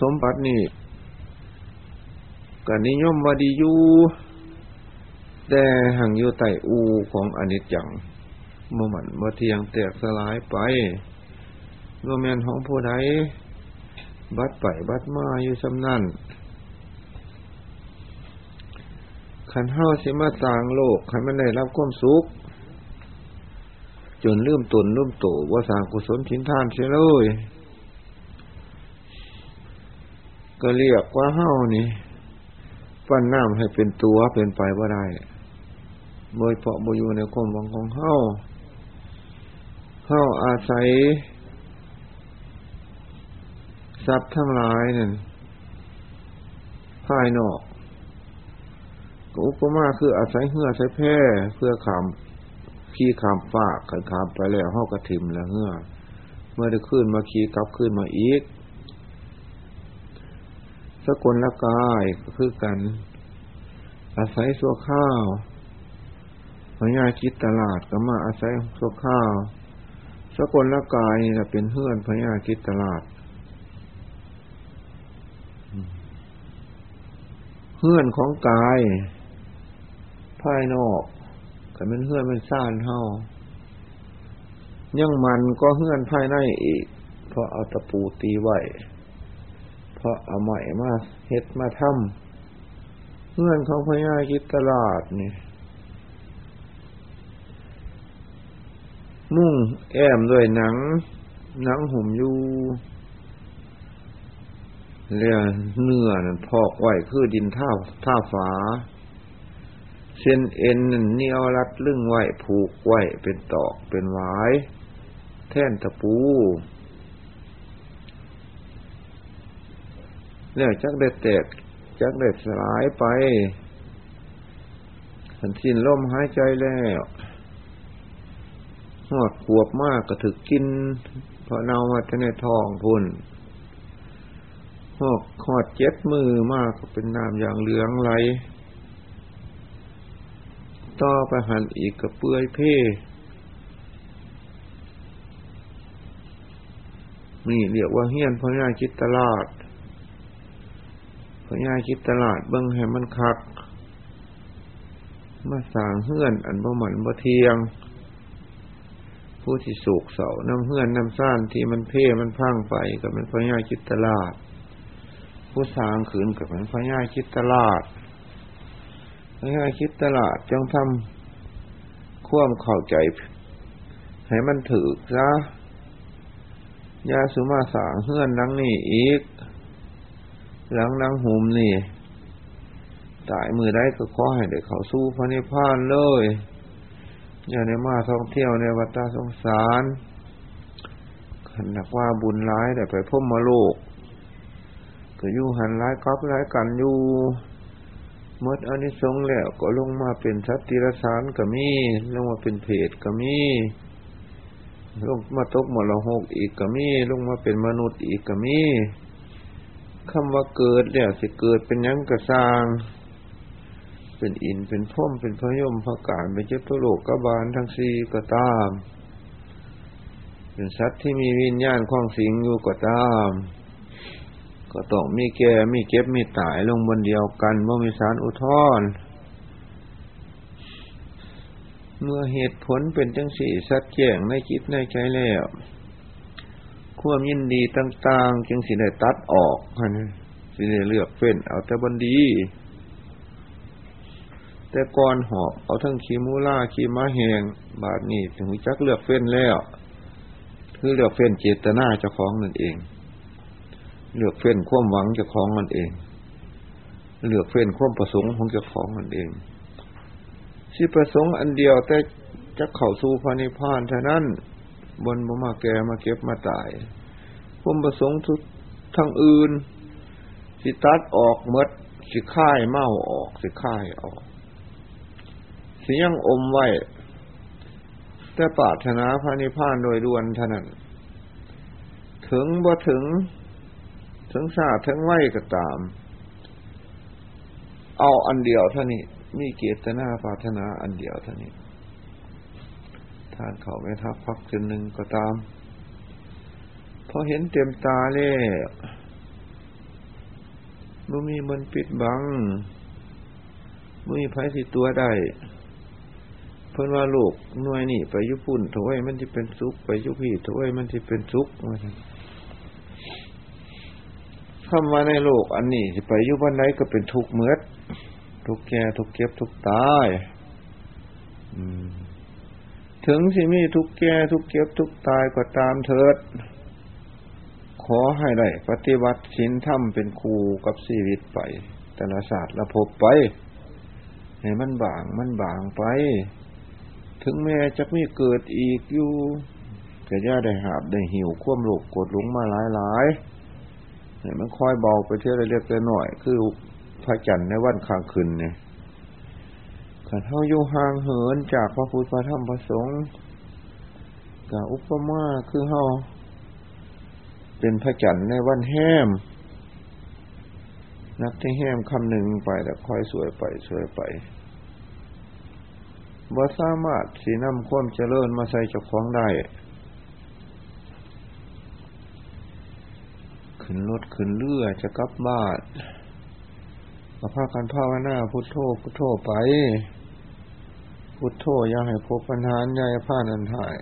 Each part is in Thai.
สมบัตินี่ก็นิยมว่าดีอยู่แต่หังอยู่ใต้อูของอนิจจังเมื่อมันเมื่อเทียงแตกสลายไปเมื่อแมนของผู้ใดบัดไปบัดมาอยู่สำนั่นขันเฮาสิมาต่างโลกขันมันได้รับความสุข จนลืมตนลืมโตว่าสางกุศลชินทานเสียเลย ก็เรียกว่าเฮานี่ปั้นน้ำให้เป็นตัวเป็นไปว่าได้โดยเพาะบอยู่ในความวังของเฮาเฮาอาศัย ทรัพย์ทั้งหลายนั่นภายนอกอุปมาคืออาศัยเหื่อใช้แพร่เพื่อขามขี่ขามฝากขันขามไปแล้วเฮากระถิ่มแล้วเหื่อเมื่อได้ขึ้นมาขี่กลับขึ้นมาอีก สกุลละกายก็คือกัน อาศัยสัวข้าวพญาคิดตลาดก็มาอาศัยสัวข้าว สกุลละกายนี่เป็นเฮื่อนพญาคิดตลาดเฮื่อนของกายภายนอกก็เป็นเฮื่อนเป็นซ่านเฮายังมันก็เฮื่อนภายในอีก เพราะเอาตะปูตีไว้าะเอาใหม่มาเฮ็ดมาทำเงื่อนของพญาคิดตลาดนี่มุ่งแอมด้วยหนัง หนังหุ่มอยู่เรียเนื้อนั่นพอกไหวคือดินท่าท่าฝา เส้นเอ็นเนียวรัดลึงไหวผูกไหวเป็นตอกเป็นหวาย แท่นตะปู แล้วจักได้แตกจักได้สลายไปสันสิ้นลมหายใจแล้วหอดขวบมากก็ถึกกินเพราะเนามาในทองพุ่นหอกหอดเจ็ดมือมากก็เป็นน้ำอย่างเหลืองไหลต่อไปหันอีกกับเปื่อยเพ่นี่เรียกว่าเฮียนพญาจิตตลาด พญายคิดตลาดเบิ้งให้มันคัก มาสางเฮื่อน อันบ่หมันบ่เทียง ผู้ที่สูกเสาน้ำเฮื่อนน้ำซ่านที่มันเพ่มันพังไปกับมันพญาคิดตลาด ผู้สางขืนกับมันพญาคิดตลาดพญาคิดตลาดจงทำควมเข้าใจ ให้มันถือซะยาสุมาสางเฮื่อนนังนี่อีก หลังนังหุมนี่ตายมือได้ก็ขอให้เด็กเขาสู้พระนิพพานเลยอย่าในมาท่องเที่ยวในวัฏสงสารขันนักว่าบุญร้ายแต่ไปพ่มมาโลกก็อยู่หันร้ายกับร้ายกันอยู่เมื่ออันนี้สงแล้วก็ลงมาเป็นสัตติรสารก็มีลงมาเป็นเพศก็มีลงมาตกมรหกอีกก็มีลงมาเป็นมนุษย์อีกก็มี คำว่าเกิดเนี่ยสิเกิดเป็นยังกระซาง เป็นอินเป็นพ่มเป็นพยมพระการเป็นเจ้าตัวโลกกบาลทั้งสี่ก็ตาม เป็นสัตว์ที่มีวิญญาณคล้องสิงอยู่ก็ตาม ก็ต้องมีแก่มีเก็บมีตายลงบนเดียวกันเมื่อมีสารอุทธรเมื่อเหตุผลเป็นจังสี่สัตว์แจ้งในจิตในใจแล้ว ความยินดีต่างๆ จึงสิได้ตัดออกนะสิได้เลือกเฟ้นเอาแต่บันดี แต่ก่อนหอบเอาทั้งขีมูล่าขีม้าแหงบาดนี้ถึงจักเลือกเฟ้นแล้ว คือเลือกเฟ้นเจตนาเจ้าของนั่นเอง เลือกเฟ้นความหวังเจ้าของนั่นเอง เลือกเฟ้นความประสงค์ของเจ้าของนั่นเองสิประสงค์อันเดียวแต่จะเข้าสู่พระนิพพานเท่านั้น บนบ่มาแก่มาเก็บมาตายผมประสงค์ทุกทางอื่น สิตัดออกเมดสิค่ายเมาออก สิค่ายออกสิยังอมไว้ แต่ปาถนาพระนิพพานโดยด่วนเท่านั้น ถึงบ่ถึง ถึงชาถึงไหวก็ตาม เอาอันเดียวเท่านี้ มีเกียรตินาปาถนาอันเดียวเท่านี้ ทานเขาไม่ทักพักจนหนึ่งก็ตามพอเห็นเต็มตาเลยบ่มีมันปิดบังบ่มีไผสิตัวได้ เพิ่นว่าลูกหน่วยนี่ไปยุพุ่นถวยมันสิเป็นสุขไปยุพี่ถวยมันสิเป็นสุขว่าซั่นคำว่าในโลกอันนี้สิไปยู่บ้านไหนก็เป็นทุกข์เมือดทุกข์แก่ทุกข์เก็บทุกข์ตาย ถึงสิมีทุกแก่ทุกเก็บทุกตายก็ตามเถิด ขอให้ได้ปฏิวัติศีลธรรมเป็นครูกับชีวิตไป แต่ละศาสตร์ละพบไปให้มันบางมันบางไป ถึงแม้จะไม่เกิดอีกอยู่ก็ย่าได้หาบได้หิวควมโลกกดหลงมาหลายหลายเนี่ยมันคอยเบาไปเท่าไรเล็กหน่อย คือพระจันทร์ในวันข้างคืนเนี่ย ขันเท่าอยู่ห่างเหินจากพระพุทธพระธรรมพระสงฆ์กับอุปมาคือเฮาเป็นพระจันทร์ในวันแห้ม นักที่แห้มคำหนึ่งไปแต่คอยสวยไปสวยไปบ่สามารถสีน้ำข้มเจริญมาใส่เจ้าของได้ ขึ้นรถขึ้นเรือจะกลับบ้านก็พากันภาวนาพุทโธพุทโธไป พุทโธอย่าให้พบปัญหาอย่าให้ผ่านันถ่าย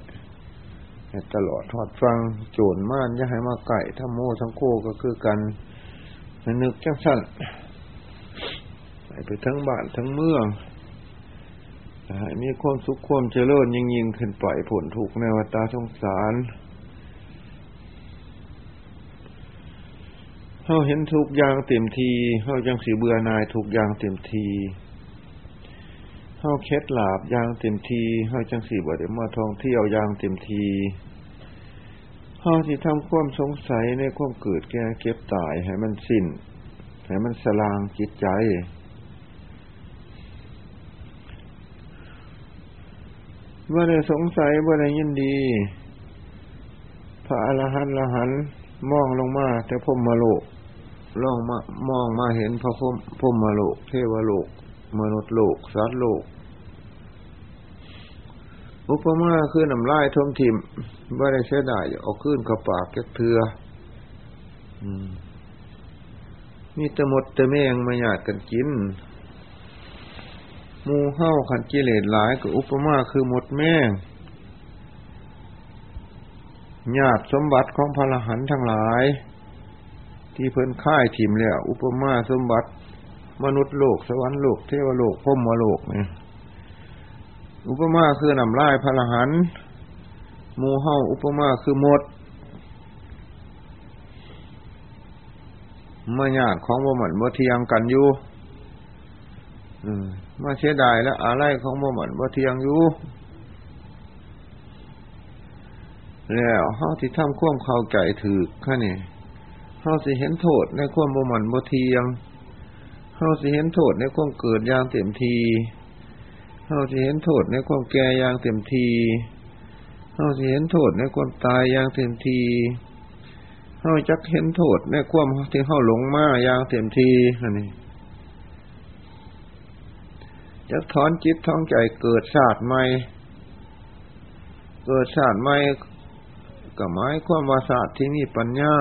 ตลอดทอดฟังโจรม่านอย่าให้มาไก่ทั้งโมทั้งโคก็คือกันนึกจังสั่นไปทั้งบ้านทั้งเมืองให้มีความสุขความเจริญยิ่งยิ่งขึ้นไปผลถูกในวัฏสงสารเฮาเห็นทุกอย่างเต็มทีเฮาจังสีเบื่อนายทุกอย่างเต็มที เฮาเคล็ดหลาบอย่างเต็มทีเฮาจังสีบ่ได้มาท่องเที่ยวอย่างเต็มทีเฮาสิทำความสงสัยในความเกิดแก่เก็บตายให้มันสิ้น ให้มันสลางจิตใจว่าได้สงสัยว่าได้ยินดี พระอรหันต์ละหันมองลงมา แต่พมมาโลกล่องมามองมาเห็นพระพมพมมาโลก เทวโลก มนุษย์โลก สัตว์โลก อุปมาคือน้ำลายทมทิมว่าได้เสียดายเอาขึ้นกับปากแกเถือมีตะมดตะแมงมาหยาดกันกินมูเห้าขันกิเลสหลายกับอุปมาคือหมดแมงญาติสมบัติของพระรหันทั้งหลาย ที่เพิ่นค่ายถิ่มแล้ว อุปมาสมบัติ มนุษย์โลก สวรรค์โลก เทวโลกพมโลกเนี่ย อุปมาคือนำลายพระหันมูเฮาอุปมาคือหมดมาญาติของบ่หมันบ่เทียงกันอยู่มาเสียดายแล้วอะไรของบ่หมันบ่เทียงอยู่แล้วเฮาที่ทำควมเข้าใจถือข้านี่เฮาสิเห็นโทษในความบ่หมันบ่เทียงเฮาสิเห็นโทษในความเกิดอย่างเต็มที เฮาสิเห็นโทษในความแก่อย่างเต็มทีเฮาสิเห็นโทษในความตายอย่างเต็มทีเฮาจักเห็นโทษในความที่เฮาหลงมาอย่างเต็มทีอันนี้จักถอนจิตท้องใจเกิดชาติใหม่ เกิดชาติใหม่ก็หมายความว่าศาตร์ที่มีปัญญา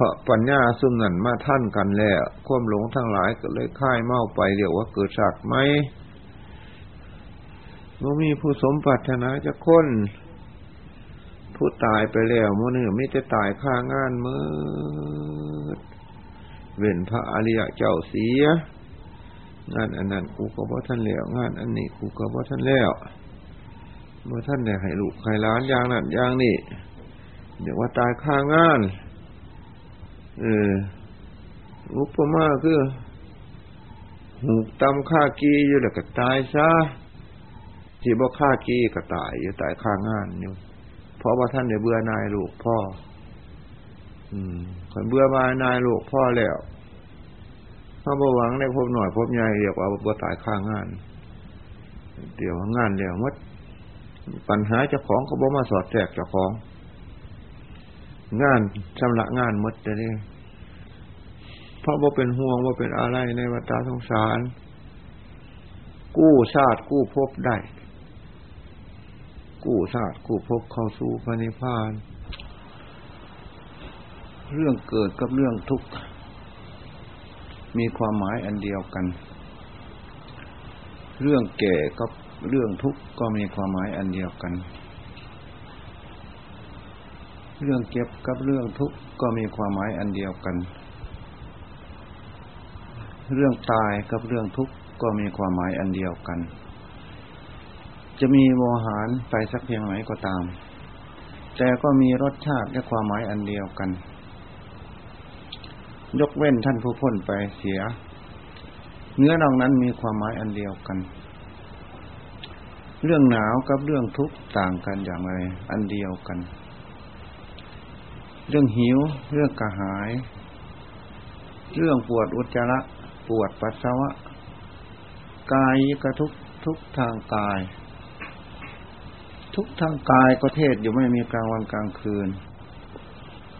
ราะปัญญาซุ่มนั่นมาท่านกันแล้วความหลงทั้งหลายก็เลยค่ายเมาไปเรียกว่าเกิดฉากไหมเมื่อมีผู้สมปรารถนาจะค้น ผู้ตายไปแล้วมื่อนี่ไม่จะตายข้างานมืดเว้นพระอริยเจ้าเสีย งานอันนั้นกูก็บ่ท่านแล้ว งานอันนี้กูก็บ่ท่านแล้วเมื่อท่านได้ให้ลูกให้ล้านอย่างนั้นอย่างนี้เดี๋ยวว่าตายข้างาน เอออุปมาคือหูตำฆ่ากีอยู่แล้วก็ตายซะที่บ่ฆ่ากีก็ตายอยู่ตายข้างานอยู่เพราะว่าท่านได้เบื่อนายลูกพ่อ อืมคนเบื่อมานายลูกพ่อแล้วถ้าบ่หวังในพบหน่อยพบใหญ่เรียกว่าบ่ตายข้างาน เดี๋ยวงานแล้วมัดปัญหาเจ้าของก็บ่มาสอดแทรกเจ้าของ งานชำระงานมดจะนี่เพราะว่าเป็นห่วงว่าเป็นอะไรในวัฏสงสาร กู้ชาติกู้ภพได้ กู้ชาติกู้ภพเข้าสู่พระนิพพาน เรื่องเกิดกับเรื่องทุกข์มีความหมายอันเดียวกัน เรื่องแก่กับเรื่องทุกข์ก็มีความหมายอันเดียวกัน เรื่องเก็บกับเรื่องทุกข์ก็มีความหมายอันเดียวกัน เรื่องตายกับเรื่องทุกข์ก็มีความหมายอันเดียวกัน จะมีโมหารไปสักเพียงไหนก็ตาม แต่ก็มีรสชาติและความหมายอันเดียวกัน ยกเว้นท่านผู้พ้นไปเสีย เนื้อนอกนั้นมีความหมายอันเดียวกัน เรื่องหนาวกับเรื่องทุกข์ต่างกันอย่างไร อันเดียวกัน เรื่องหิว เรื่องกระหาย เรื่องปวดอุจจาระปวดปัสสาวะ กายกระทุกทุกทางกาย ทุกทางกายก็เทศอยู่ไม่มีกลางวันกลางคืน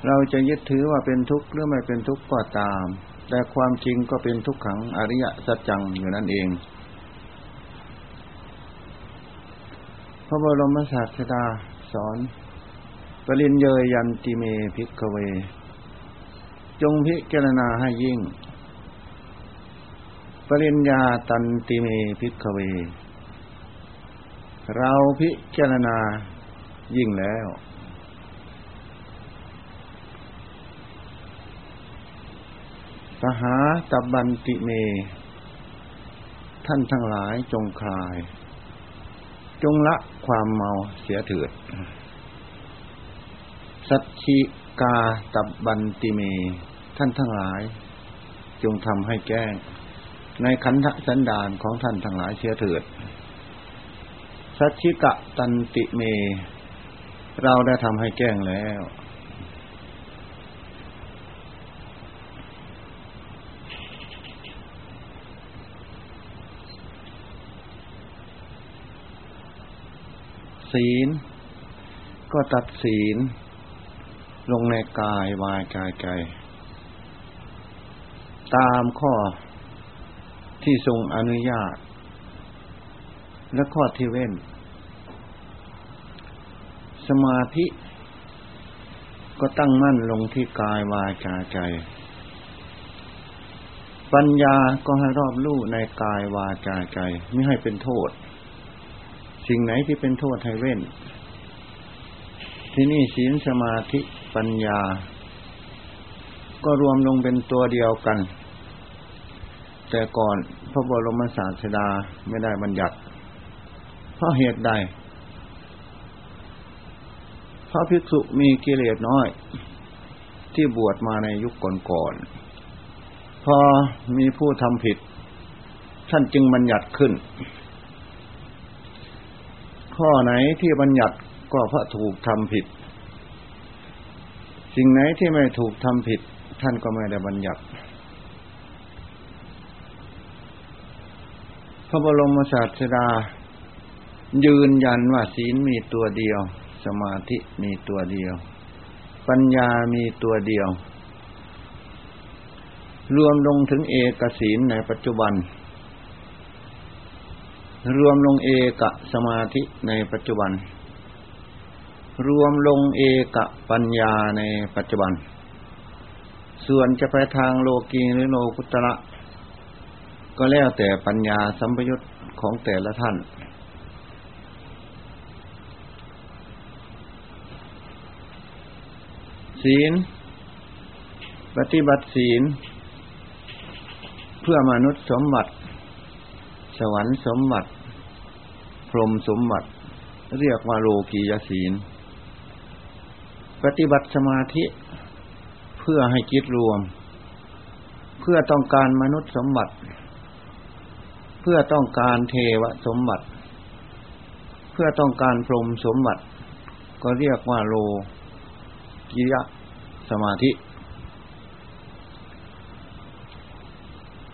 เราจะยึดถือว่าเป็นทุกข์หรือไม่เป็นทุกข์ก็ตาม แต่ความจริงก็เป็นทุกขังอริยสัจจังอยู่นั่นเองพระบรมศาสดาสอน ริญเญยยันติเม ภิกขเว จงพิจารณาให้ยิ่ง ปริญญาตันติเม ภิกขเว เราพิจารณายิ่งแล้ว ปหาตัพพันติเม ท่านทั้งหลายจงคลาย จงละความเมาเสียเถิด สัจชิกาตับบันติเม ท่านทั้งหลาย จงทำให้แก้ง ในขันธสันดานของท่านทั้งหลายเชื่อเถิด สัจชิกะตันติเม เราได้ทำให้แก้งแล้วศีลก็ตัดศีล ลงในกายวายกายใจ ตามข้อที่ทรงอนุญาต และข้อที่เว้น สมาธิก็ตั้งมั่นลงที่กายวาจาใจ ปัญญาก็ให้รอบรู้ในกายวาจาใจ ไม่ให้เป็นโทษ สิ่งไหนที่เป็นโทษให้เว้น ที่นี่ศีลสมาธิ ปัญญา ก็รวมลงเป็นตัวเดียวกัน แต่ก่อนพระบรมศาสดาไม่ได้บัญญัติ เพราะเหตุใด พระภิกษุมีกิเลสน้อย ที่บวชมาในยุคก่อนๆ พอมีผู้ทำผิด ท่านจึงบัญญัติขึ้น ข้อไหนที่บัญญัติก็พระถูกทำผิด สิ่งไหนที่ไม่ถูกทำผิด ท่านก็ไม่ได้บัญญัติ พระบรมศาสดา ยืนยันว่าศีลมีตัวเดียว สมาธิมีตัวเดียว ปัญญามีตัวเดียว รวมลงถึงเอกศีลในปัจจุบัน รวมลงเอกสมาธิในปัจจุบัน รวมลงเอกปัญญาในปัจจุบัน ส่วนจะไปทางโลกีหรือโลกุตระก็แล้วแต่ปัญญาสัมปยุตของแต่ละท่าน ศีล ปฏิบัติศีล เพื่อมนุษย์สมบัติ สวรรค์สมบัติ พรหมสมบัติ เรียกว่าโลกียศีล ปฏิบัติสมาธิเพื่อให้จิตรวม เพื่อต้องการมนุษย์สมบัติ เพื่อต้องการเทวสมบัติ เพื่อต้องการพรหมสมบัติ ก็เรียกว่าโลกิยะสมาธิ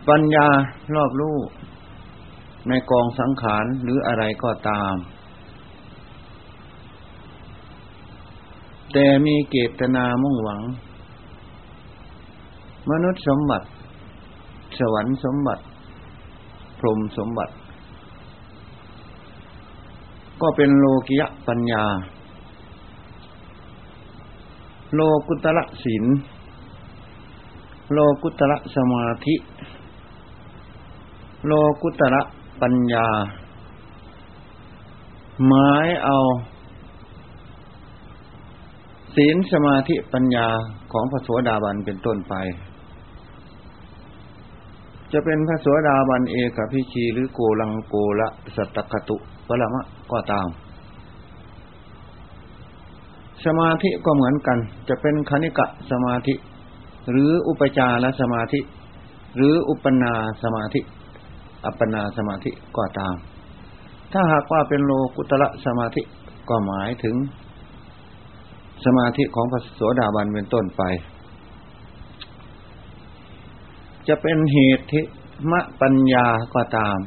ปัญญารอบรู้ในกองสังขารหรืออะไรก็ตาม แต่มีเกตนามุ่งหวัง มนุษย์สมบัติ สวรรค์สมบัติ พรหมสมบัติ ก็เป็นโลกิยะปัญญา โลกุตระศีลโลกุตระสมาธิ โลกุตระปัญญา หมายเอา ศีลสมาธิปัญญาของพระสวสดาบันเป็นต้นไป จะเป็นพระสวสดาบันเอกพิชีหรือโกลังโกละสัตตคตุปรมะก็ตาม สมาธิก็เหมือนกัน จะเป็นคณิกะสมาธิ หรืออุปจารสมาธิ หรืออุปนาสมาธิ อัปปนาสมาธิก็ตาม ถ้าหากว่าเป็นโลกุตระสมาธิก็หมายถึง สมาธิของพระโสดาบันเป็นต้นไป จะเป็นเหตุทิมะปัญญาก็ตาม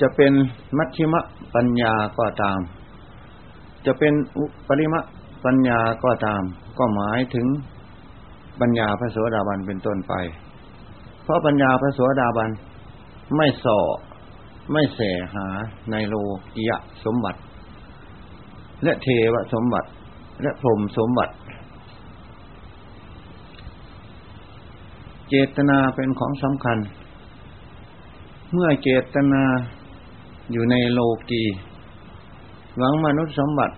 จะเป็นมัชชิมะปัญญาก็ตาม จะเป็นอุปริมะปัญญาก็ตาม ก็หมายถึงปัญญาพระโสดาบันเป็นต้นไป เพราะปัญญาพระโสดาบันไม่ส่อไม่แสหาในโลกิยะสมบัติ และเทวสมบัติ และพรมสมบัติ เจตนาเป็นของสำคัญ เมื่อเจตนาอยู่ในโลกีหวังมนุษย์สมบัติ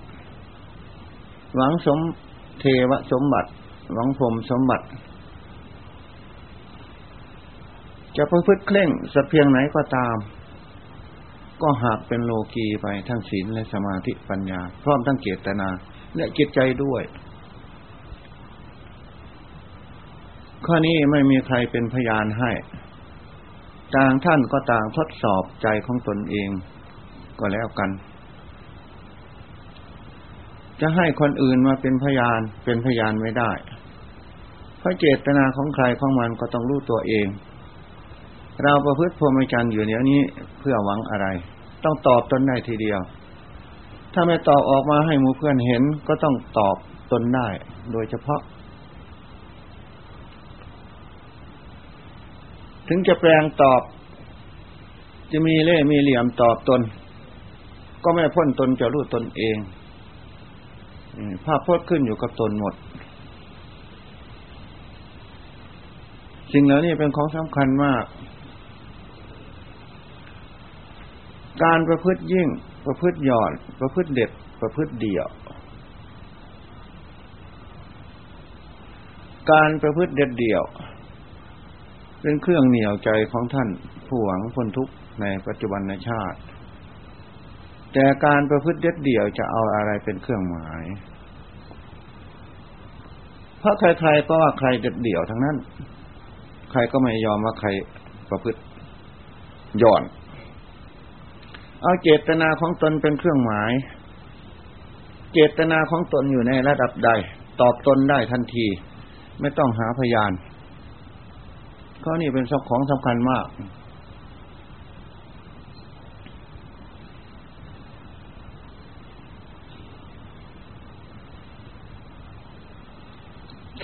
หวังสมเทวสมบัติ หวังพรมสมบัติ จะประพฤติเคร่งสักเพียงไหนก็ตาม ก็หากเป็นโลกีไปทั้งศีลและสมาธิปัญญา พร้อมทั้งเจตนา และจิตใจด้วย ข้อนี้ไม่มีใครเป็นพยานให้ ต่างท่านก็ต่างทดสอบใจของตนเองก็แล้วกัน จะให้คนอื่นมาเป็นพยานเป็นพยานไม่ได้ เพราะเจตนาของใครของมันก็ต้องรู้ตัวเอง เราประพฤติพรหมจรรย์อยู่เนี้ยนี้เพื่อหวังอะไร ต้องตอบตนได้ทีเดียว ถ้าไม่ตอบออกมาให้หมู่เพื่อนเห็นก็ต้องตอบตนได้ โดยเฉพาะ ถึงจะแปลงตอบ จะมีเล่มีเหลี่ยมตอบตน ก็ไม่พ้นตนจะรู้ตนเองภาพพจน์ขึ้นอยู่กับตนหมด สิ่งเหล่านี้เป็นของสำคัญมาก การประพฤติยิ่ง ประพฤติหย่อน ประพฤติเด็ด ประพฤติเดี่ยว การประพฤติเด็ดเดี่ยว เป็นเครื่องเหนี่ยวใจของท่านผู้หวังพ้นทุกข์ในปัจจุบันในชาติ แต่การประพฤติเด็ดเดี่ยวจะเอาอะไรเป็นเครื่องหมาย เพราะใครๆก็ว่าใครเด็ดเดี่ยวทั้งนั้น ใครก็ไม่ยอมว่าใครประพฤติหย่อน เอาเจตนาของตนเป็นเครื่องหมาย เจตนาของตนอยู่ในระดับใด ตอบตนได้ทันที ไม่ต้องหาพยานข้อนี้เป็นของสำคัญมาก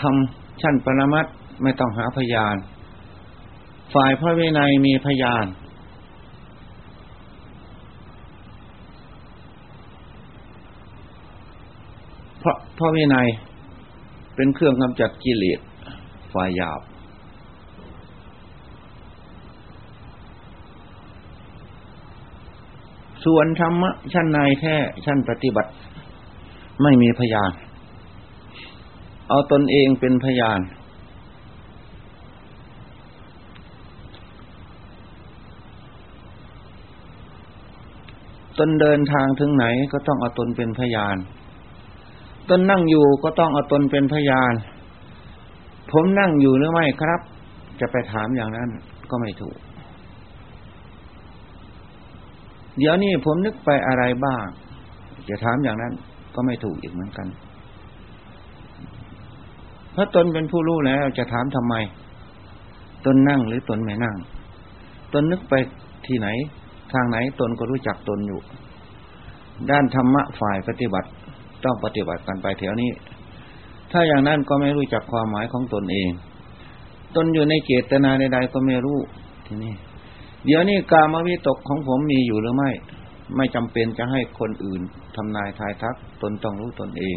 ทำชั้นปรมัตไม่ต้องหาพยาน ฝ่ายพระวินัยมีพยาน พราะพระวินัยเป็นเครื่องกำจัดกิเลสฝ่ายหยาบ ส่วนธรรมะชั้นในแท้ชั้นปฏิบัติ ไม่มีพยาน เอาตนเองเป็นพยานตนเดินทางถึงไหนก็ต้องเอาตนเป็นพยาน ตนนั่งอยู่ก็ต้องเอาตนเป็นพยาน ผมนั่งอยู่หรือไม่ครับ จะไปถามอย่างนั้นก็ไม่ถูก เดี๋ยวนี้ผมนึกไปอะไรบ้าง จะถามอย่างนั้นก็ไม่ถูกอีกเหมือนกัน เพราะตนเป็นผู้รู้แล้วจะถามทำไม ตนนั่งหรือตนไม่นั่ง ตนนึกไปที่ไหน ทางไหนตนก็รู้จักตนอยู่ ด้านธรรมะฝ่ายปฏิบัติ ต้องปฏิบัติกันไปแถวนี้ ถ้าอย่างนั้นก็ไม่รู้จักความหมายของตนเอง ตนอยู่ในเจตนาใดๆก็ไม่รู้ทีนี้เดี๋ยวนี้กามวิตกของผมมีอยู่หรือไม่ ไม่จำเป็นจะให้คนอื่นทำนายทายทัก ตนต้องรู้ตนเอง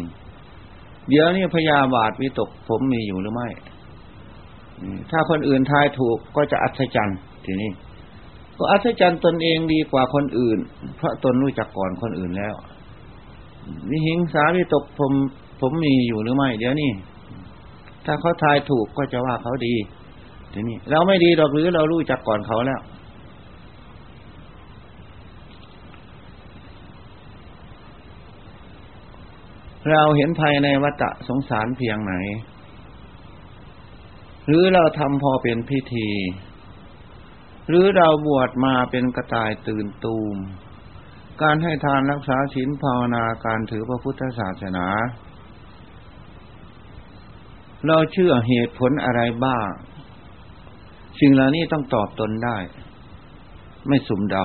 เดี๋ยวนี้พยาบาทวิตกผมมีอยู่หรือไม่ถ้าคนอื่นทายถูกก็จะอัศจรรย์ทีนี้ ก็อัศจรรย์ตนเองดีกว่าคนอื่น เพราะตนรู้จักก่อนคนอื่นแล้ว วิหิงสาวิตกผม ผมมีอยู่หรือไม่ เดี๋ยวนี้ถ้าเขาทายถูกก็จะว่าเขาดีทีนี้เราไม่ดีหรอกหรือเรารู้จักก่อนเขาแล้ว เราเห็นภายในวัฏสงสารเพียงไหน หรือเราทำพอเป็นพิธี หรือเราบวชมาเป็นกระต่ายตื่นตูม การให้ทานรักษาศีลภาวนาการถือพระพุทธศาสนา เราเชื่อเหตุผลอะไรบ้าง สิ่งเหล่านี้ต้องตอบตนได้ ไม่สุ่มเดา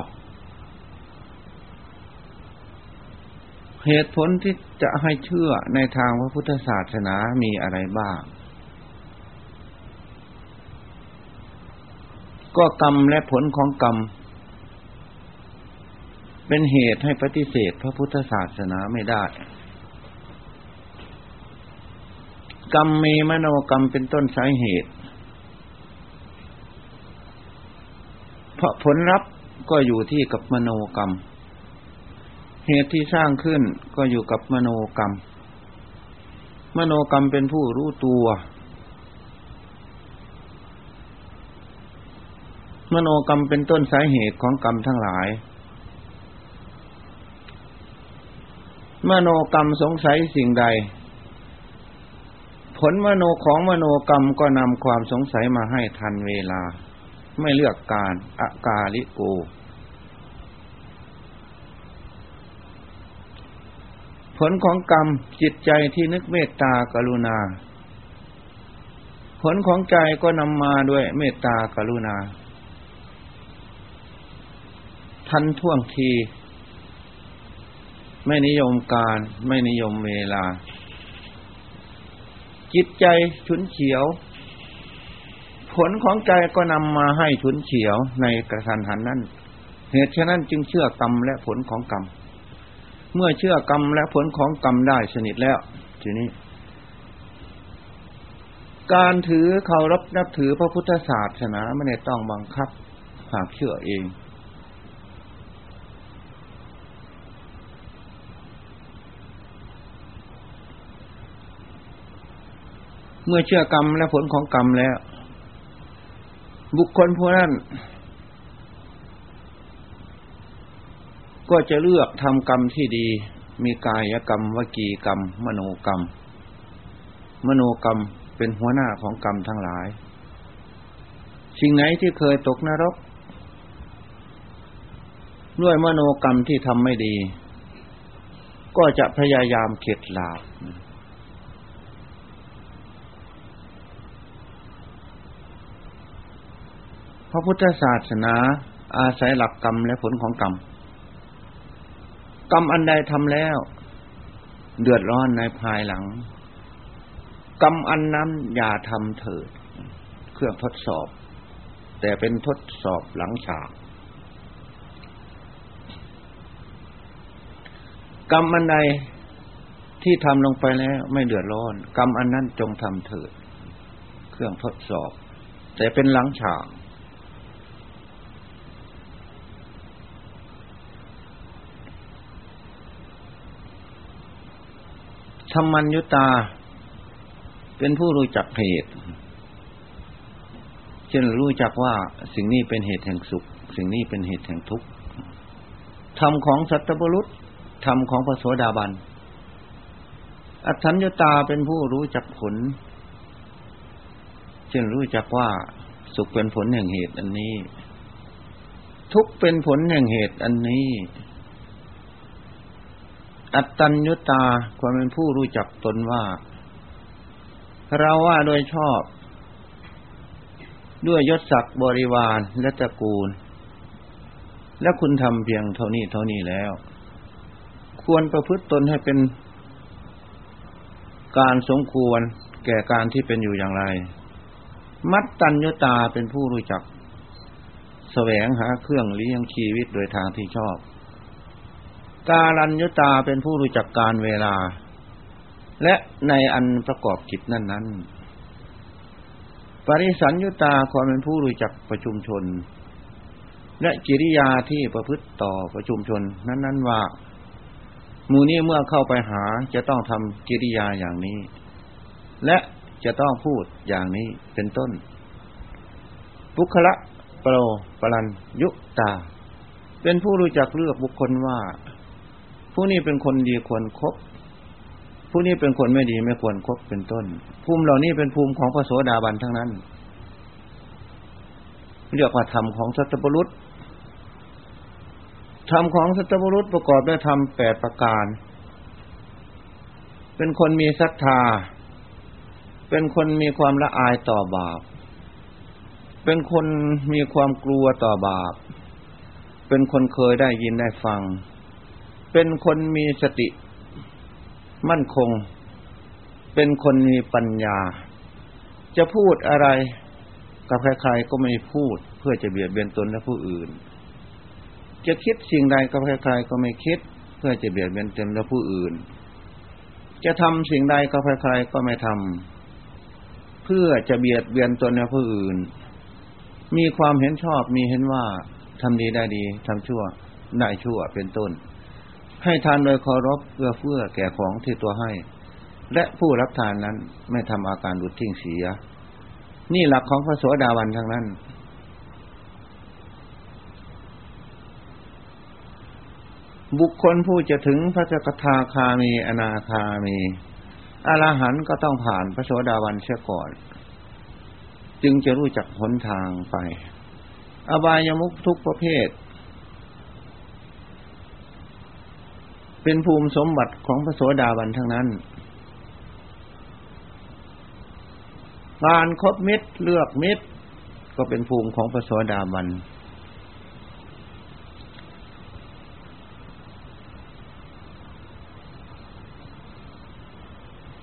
เหตุผลที่จะให้เชื่อในทางพระพุทธศาสนามีอะไรบ้าง ก็กรรมและผลของกรรม เป็นเหตุให้ปฏิเสธพระพุทธศาสนาไม่ได้ กรรมมีมโนกรรมเป็นต้นสาเหตุ เพราะผลลัพธ์ก็อยู่ที่กับมโนกรรม เหตุที่สร้างขึ้นก็อยู่กับมโนกรรม มโนกรรมเป็นผู้รู้ตัว มโนกรรมเป็นต้นสาเหตุของกรรมทั้งหลาย มโนกรรมสงสัยสิ่งใด ผลมโนของมโนกรรมก็นำความสงสัยมาให้ทันเวลา ไม่เลือกการอากาลิโก ผลของกรรมจิตใจที่นึกเมตตากรุณา ผลของใจก็นำมาด้วยเมตตากรุณา ทันท่วงที ไม่นิยมการ ไม่นิยมเวลา จิตใจฉุนเฉียว ผลของใจก็นำมาให้ฉุนเฉียวในกระทันหันนั้นเหตุฉะนั้นจึงเชื่อกรรมและผลของกรรม เมื่อเชื่อกรรมและผลของกรรมได้สนิทแล้ว ทีนี้ การถือเคารพนับถือพระพุทธศาสนาไม่ได้ต้องบังคับ หากเชื่อเอง เมื่อเชื่อกรรมและผลของกรรมแล้ว บุคคลผู้นั้นก็จะเลือกทำกรรมที่ดี มีกายกรรมวจีกรรม มโนกรรม มโนกรรมเป็นหัวหน้าของกรรมทั้งหลาย สิ่งไหนที่เคยตกนรก ด้วยมโนกรรมที่ทำไม่ดี ก็จะพยายามเข็ดหลาบ พระพุทธศาสนา อาศัยหลักกรรมและผลของกรรม กรรมอันใดทำแล้ว เดือดร้อนในภายหลัง กรรมอันนั้นอย่าทำเถิด เครื่องทดสอบ แต่เป็นทดสอบหลังฉากกรรมอันใดที่ทำลงไปแล้ว ไม่เดือดร้อน กรรมอันนั้นจงทำเถิด เครื่องทดสอบ แต่เป็นหลังฉาก ธรรมัญยุตา เป็นผู้รู้จักเหตุ เช่นรู้จักว่าสิ่งนี้เป็นเหตุแห่งสุข สิ่งนี้เป็นเหตุแห่งทุกข์ธรรมของสัตบุรุษธรรมของพระโสดาบัน อัฏฐัญญตาเป็นผู้รู้จักผล เช่นรู้จักว่าสุขเป็นผลแห่งเหตุอันนี้ ทุกเป็นผลแห่งเหตุอันนี้ อัตตัญญุตาความเป็นผู้รู้จักตนว่า เราว่าโดยชอบ ด้วยยศศักดิ์บริวารและตระกูล และคุณทำเพียงเท่านี้เท่านี้แล้ว ควรประพฤติตนให้เป็น การสมควรแก่การที่เป็นอยู่อย่างไร มัตตัญญตาเป็นผู้รู้จัก แสวงหาเครื่องเลี้ยงชีวิตโดยทางที่ชอบ กาลัญญตาเป็นผู้รู้จักการเวลา และในอันประกอบกิจนั้นนั้นปริสัญญตาความเป็นผู้รู้จักประชุมชน และกิริยาที่ประพฤติต่อประชุมชน นั้นๆว่ามูนี้เมื่อเข้าไปหาจะต้องทำกิริยาอย่างนี้ และจะต้องพูดอย่างนี้เป็นต้นบุคละโปรปรันยุตา เป็นผู้รู้จักเลือกบุคคลว่า ผู้นี้เป็นคนดีควรครบผู้นี้เป็นคนไม่ดีไม่ควรครบเป็นต้น ภูมิเหล่านี้เป็นภูมิของพระโสดาบันทั้งนั้น เรียกว่าธรรมของสัตบุรุษธรรมของสัตบุรุษประกอบด้วยธรรมแปดประการ เป็นคนมีศรัทธา เป็นคนมีความละอายต่อบาป เป็นคนมีความกลัวต่อบาป เป็นคนเคยได้ยินได้ฟัง เป็นคนมีสติ มั่นคง เป็นคนมีปัญญา จะพูดอะไร กับใครๆก็ไม่พูด เพื่อจะเบียดเบียนตนและผู้อื่น จะคิดสิ่งใดกับใครๆก็ไม่คิด เพื่อจะเบียดเบียนตนและผู้อื่น จะทำสิ่งใดกับใครๆก็ไม่ทำเพื่อจะเบียดเบียนตนและผู้อื่น มีความเห็นชอบมีเห็นว่าทำดีได้ดีทำชั่วได้ชั่วเป็นต้น ให้ทานโดยเคารพเพื่อเพื่อแก่ของที่ตัวให้ และผู้รับทานนั้นไม่ทำอาการดุดทิ้งเสีย นี่หลักของพระโสดาบันทั้งนั้น บุคคลผู้จะถึงพระสกทาคามีอนาคามีอรหันต์ก็ต้องผ่านพระโสดาบันเสียก่อน จึงจะรู้จักหนทางไป อบายมุขทุกประเภท เป็นภูมิสมบัติของพระโสดาบันทั้งนั้น การครบมิตรเลือกมิตร ก็เป็นภูมิของพระโสดาบัน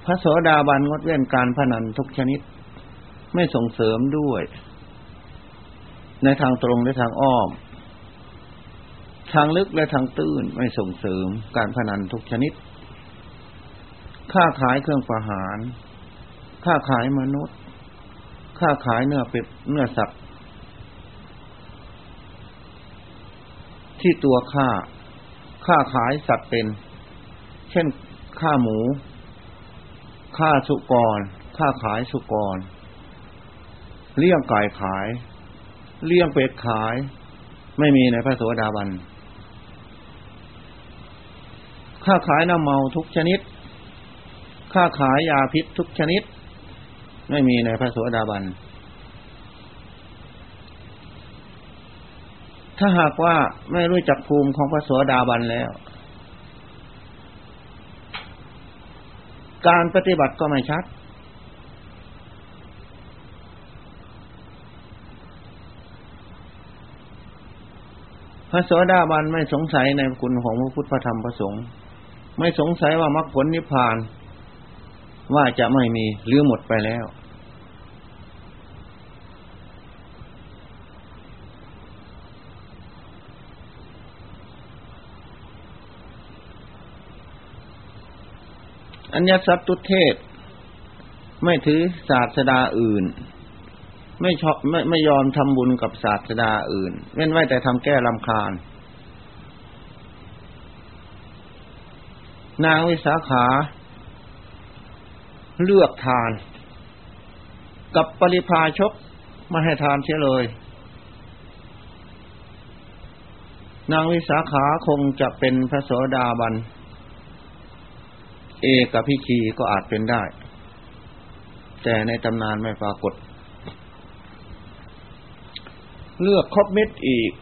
พระโสดาบันงดเว้นการพนันทุกชนิด ไม่ส่งเสริมด้วย ในทางตรงและทางอ้อม ทางลึกและทางตื้นไม่ส่งเสริมการพนันทุกชนิด ค่าขายเครื่องประหาร ค่าขายมนุษย์ค้าขายเนื้อเป็ดเนื้อสัตว์ที่ตัวค่า ค่าขายสัตว์เป็น เช่น ค่าหมู ค่าสุกร ค่าขายสุกร เลี้ยงไก่ขาย เลี้ยงเป็ดขาย ไม่มีในพระโสดาบัน ค่าขายน้ำเมาทุกชนิดค่าขายยาพิษทุกชนิด ไม่มีในพระโสดาบัน ถ้าหากว่าไม่รู้จักภูมิของพระโสดาบันแล้ว การปฏิบัติก็ไม่ชัด พระโสดาบันไม่สงสัยในคุณของพระพุทธธรรมประสงค์ ไม่สงสัยว่ามรรคผลนิพพาน ว่าจะไม่มีหรือหมดไปแล้ว อัญญสัตตุเทศ ไม่ถือศาสดาอื่น ไม่ชอบไม่ไม่ยอมทำบุญกับศาสดาอื่น เว้นไว้แต่ทำแก้ลำคาญ นางวิสาขา เลือกทาน กับปริพาชกมาให้ทานเสียเลย นางวิสาขาคงจะเป็นพระโสดาบัน เอกพิคีก็อาจเป็นได้ แต่ในตำนานไม่ปรากฏ เลือกครบเม็ดอีก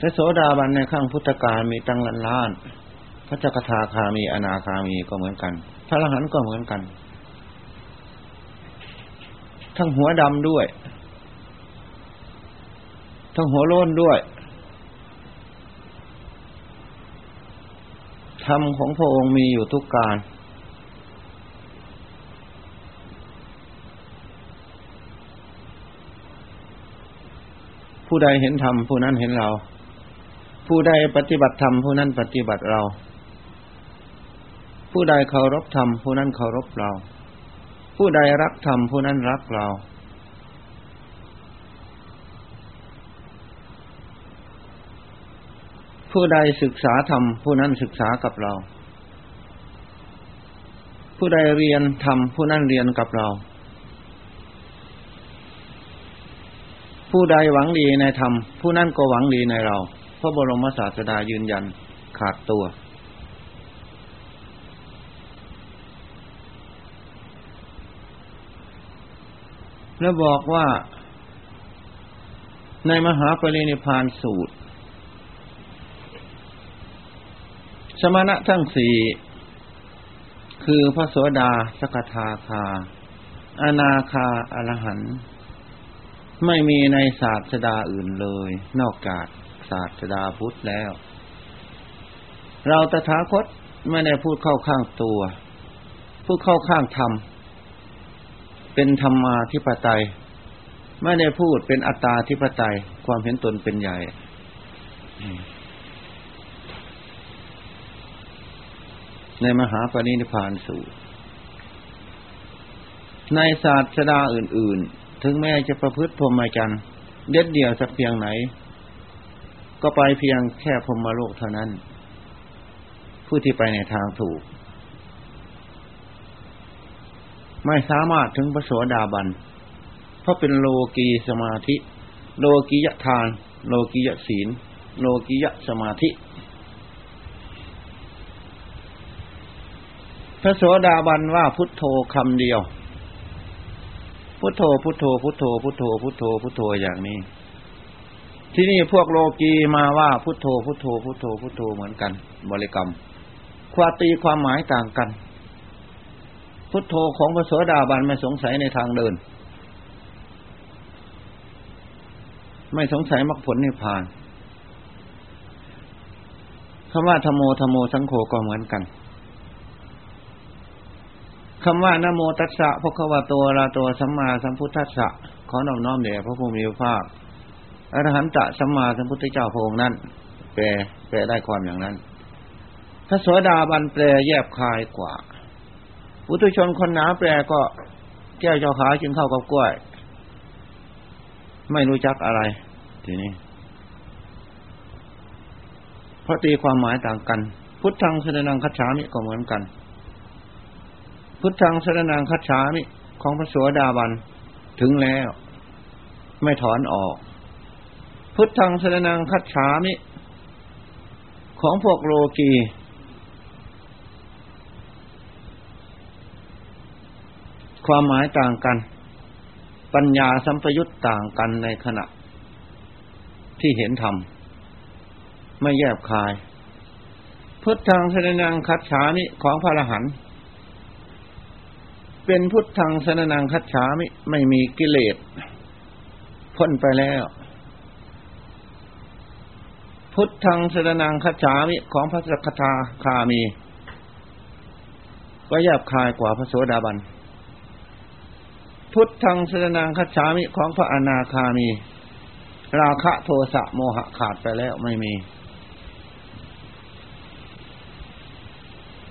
พระโสดาบันในข้างพุทธกาลมีตั้งล้านล้าน พระจักทาคามีอนาคามีก็เหมือนกัน พระอรหันต์ก็เหมือนกัน ทั้งหัวดำด้วย ทั้งหัวโล้นด้วยธรรมของพระองค์มีอยู่ทุกการ ผู้ใดเห็นธรรมผู้นั้นเห็นเรา ผู้ใดปฏิบัติธรรมผู้นั้นปฏิบัติเรา ผู้ใดเคารพธรรมผู้นั้นเคารพเรา ผู้ใดรักธรรมผู้นั้นรักเรา ผู้ใดศึกษาธรรมผู้นั้นศึกษากับเรา ผู้ใดเรียนธรรมผู้นั้นเรียนกับเรา ผู้ใดหวังดีในธรรมผู้นั้นก็หวังดีในเรา พระบรมศาสดายืนยันขาดตัว แล้วบอกว่า ในมหาปรินิพานสูตร สมณะทั้งสี่คือพระโสดาสกทาคา อนาคาอรหัน ไม่มีในศาสดาอื่นเลย นอกจาก ศาสดาพุทธแล้ว เราตถาคตไม่ได้พูดเข้าข้างตัว พูดเข้าข้างธรรม เป็นธรรมาธิปไตย ไม่ได้พูดเป็นอัตตาธิปไตย ความเห็นตนเป็นใหญ่ ในมหาปณิพานสูตรในศาสดาอื่น ๆ ถึงแม้จะประพฤติพรหมจรรย์เด็ดเดี่ยวสักเพียงไหน ก็ไปเพียงแค่พรมโลกเท่านั้น ผู้ที่ไปในทางถูก ไม่สามารถถึงพระโสดาบัน เพราะเป็นโลกีสมาธิ โลกียทาน โลกียศีล โลกียสมาธิ พระโสดาบันว่าพุทโธคำเดียว พุทโธพุทโธพุทโธพุทโธพุทโธพุทโธอย่างนี้ ที่นี่พวกโลกีมาว่าพุทโธพุทโธพุทโธพุทโธเหมือนกัน บริกรรม ความตีความหมายต่างกัน พุทโธของพระโสดาบันไม่สงสัยในทางเดิน ไม่สงสัยมรรคผลนิพพานคำว่าธโมธโมสังโฆก็เหมือนกันคำว่านโมตัสสะพระควาโตราโตสัมมาสัมพุทธัสสะขอน้อมน้อมเดชพระภูมิพระภาค อรหันตะสัมมาสัมพุทธเจ้าพระองค์นั้น แปลแปลได้ความอย่างนั้นพระโสดาบันแปลแยบคายกว่าอุตุชนคนหนาแปลก็แก้วเจ้าขาจึงเข้ากับกล้วย ไม่รู้จักอะไร ทีนี้เพราะตีความหมายต่างกัน พุทธังสรนังคัจฉามิก็เหมือนกัน พุทธังสรนังคัจฉามิของพระโสดาบันถึงแล้ว ไม่ถอนออก พุทธังสรนังคัจฉามิ ของพวกโลกี ความหมายต่างกัน ปัญญาสัมปยุตต่างกันในขณะ ที่เห็นธรรม ไม่แยบคาย พุทธังสรนังคัจฉามิของพระอรหันต์เป็นพุทธังสรนังคัจฉามิ ไม่มีกิเลสพ้นไปแล้ว พุทธังสรนังคัจฉามิของพระสกทาคามีก็แยบคายกว่าพระโสดาบัน พุทธังสรนังคัจฉามิของพระอนาคามี ราคะโทสะโมหะขาดไปแล้วไม่มี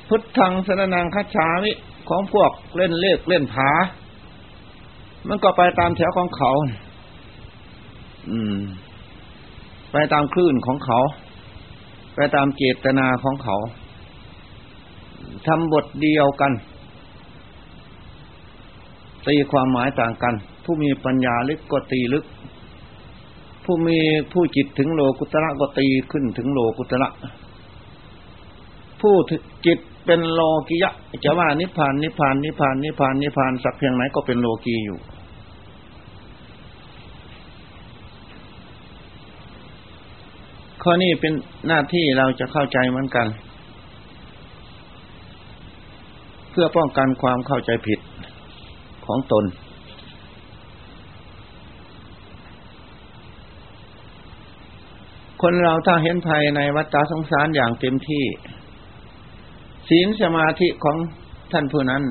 พุทธังสรนังคัจฉามิของพวกเล่นเลขเล่นผา มันก็ไปตามแถวของเขา อืม ไปตามคลื่นของเขา ไปตามเจตนาของเขาทำบทเดียวกัน ตีความหมายต่างกัน ผู้มีปัญญาลึกก็ตีลึก ผู้มีผู้จิตถึงโลกุตระก็ตีขึ้นถึงโลกุตระผู้จิตเป็นโลกิยะจะว่านิพพานนิพพานนิพพานนิพพานนิพพานสักเพียงไหนก็เป็นโลกีอยู่ ข้อนี้เป็นหน้าที่เราจะเข้าใจเหมือนกัน เพื่อป้องกันความเข้าใจผิดของตน คนเราถ้าเห็นภัยในวัฏสงสารอย่างเต็มที่ ศีลสมาธิของท่านผู้นั้น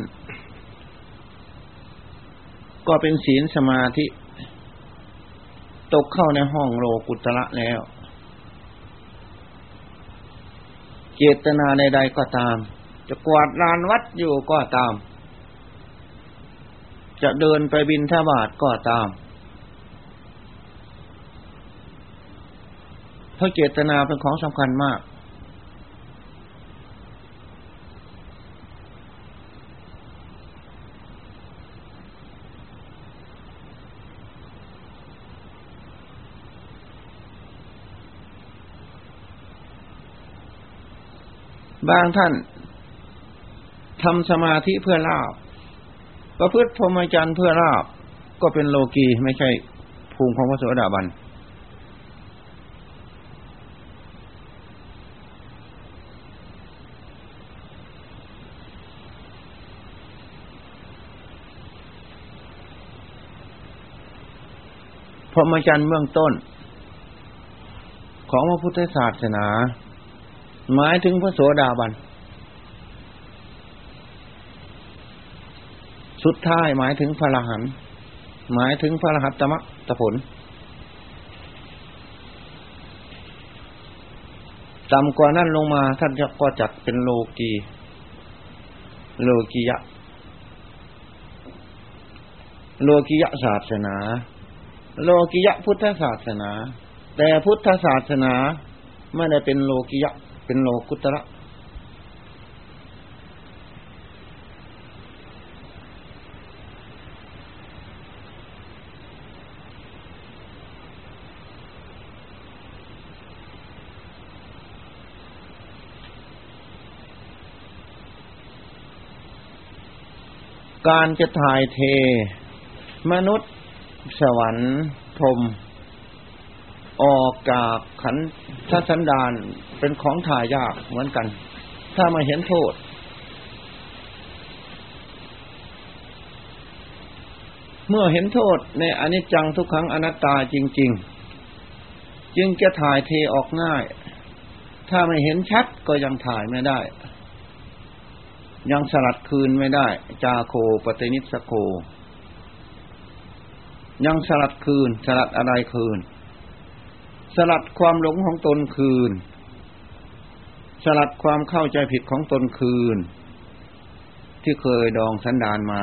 ก็เป็นศีลสมาธิ ตกเข้าในห้องโลกุตระแล้ว เจตนาใดๆก็ตาม จะกวาดลานวัดอยู่ก็ตาม จะเดินไปบินทบาทก็ตามเพราะเจตนาเป็นของสำคัญมาก บางท่านทำสมาธิเพื่อลาบ ประพฤติพรหมจรรย์เพื่อลาบ ก็เป็นโลกีไม่ใช่ภูมิของพระโสดาบัน พรหมจรรย์เบื้องต้น ของพระพุทธศาสนา หมายถึงพระโสดาบัน สุดท้ายหมายถึงพระรหันหมายถึงพระรหัตตมะตะผลต่ำกว่านั้นลงมาท่านก็จัดเป็นโลกี โลกียะ โลกียะศาสนา โลกียะพุทธศาสนา แต่พุทธศาสนาไม่ได้เป็นโลกียะ เป็นโลกุตระการจะถ่ายเท มนุษย์ สวรรค์พรม ออกจากขันธสันดาน เป็นของถ่ายยากเหมือนกัน ถ้ามาเห็นโทษ เมื่อเห็นโทษในอนิจจังทุกครั้งอนัตตาจริง ๆ จึงจะถ่ายเทออกง่าย ถ้าไม่เห็นชัดก็ยังถ่ายไม่ได้ ยังสลัดคืนไม่ได้ จาโคปฏินิสโค ยังสลัดคืน สลัดอะไรคืนสลัดความหลงของตนคืน สลัดความเข้าใจผิดของตนคืน ที่เคยดองสันดานมา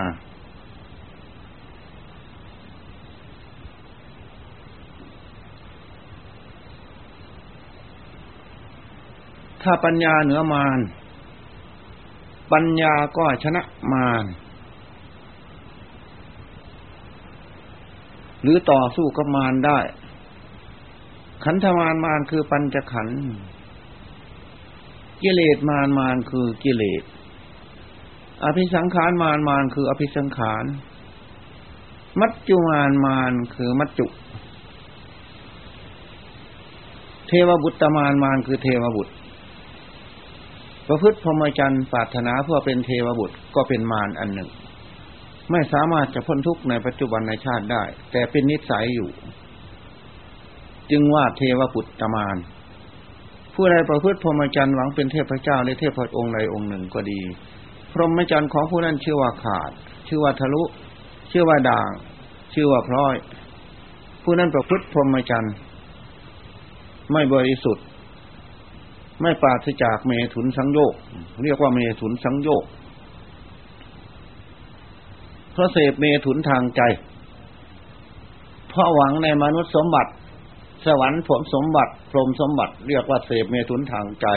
ถ้าปัญญาเหนือมารปัญญาก็ชนะมารหรือต่อสู้กับมารได้ ขันธมารมารคือปัญจขันธ์ กิเลสมารมารคือกิเลส อภิสังขารมารมารคืออภิสังขาร มัจจุมารมารคือมัจจุ เทวบุตรมารมารคือเทวบุตร ประพฤติพรหมจรรย์ปรารถนาเพื่อเป็นเทวบุตรก็เป็นมารอันหนึ่ง ไม่สามารถจะพ้นทุกข์ในปัจจุบันในชาติได้ แต่เป็นนิสัยอยู่ จึงว่าเทวปุตตมาน ผู้ใดประพฤติพรหมจรรย์หวังเป็นเทพเจ้าในเทพองค์ใดองค์หนึ่งก็ดี พรหมจรรย์ของผู้นั้นชื่อว่าขาด ชื่อว่าทะลุ ชื่อว่าด่าง ชื่อว่าพร้อย ผู้นั้นประพฤติพรหมจรรย์ไม่บริสุทธิ์ ไม่ปราศจากเมถุนสังโยกเรียกว่าเมถุนสังโยกเพราะเสพเมถุนทางใจ เพราะหวังในมนุษย์สมบัติ สวรรค์ผมสมบัติพรมสมบัติเรียกว่าเสพเมตุนทางใจ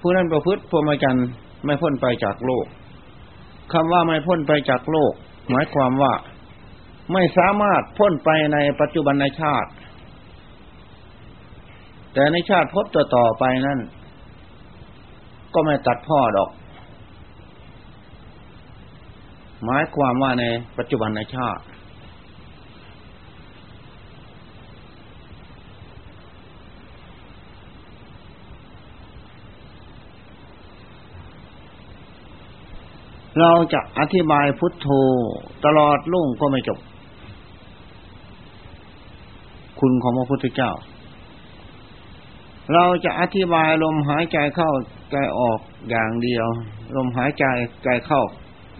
ผู้นั้นประพฤติพรหมจรรย์ไม่พ้นไปจากโลกคำว่าไม่พ้นไปจากโลก หมายความว่าไม่สามารถพ้นไปในปัจจุบันในชาติ แต่ในชาติพบต่อต่อไปนั่นก็ไม่ตัดพ่อดอก หมายความว่าในปัจจุบันในชาติ เราจะอธิบายพุทโธตลอดลุ่งก็ไม่จบ คุณของพระพุทธเจ้า เราจะอธิบายลมหายใจเข้าใจออกอย่างเดียว ลมหายใจใจเข้า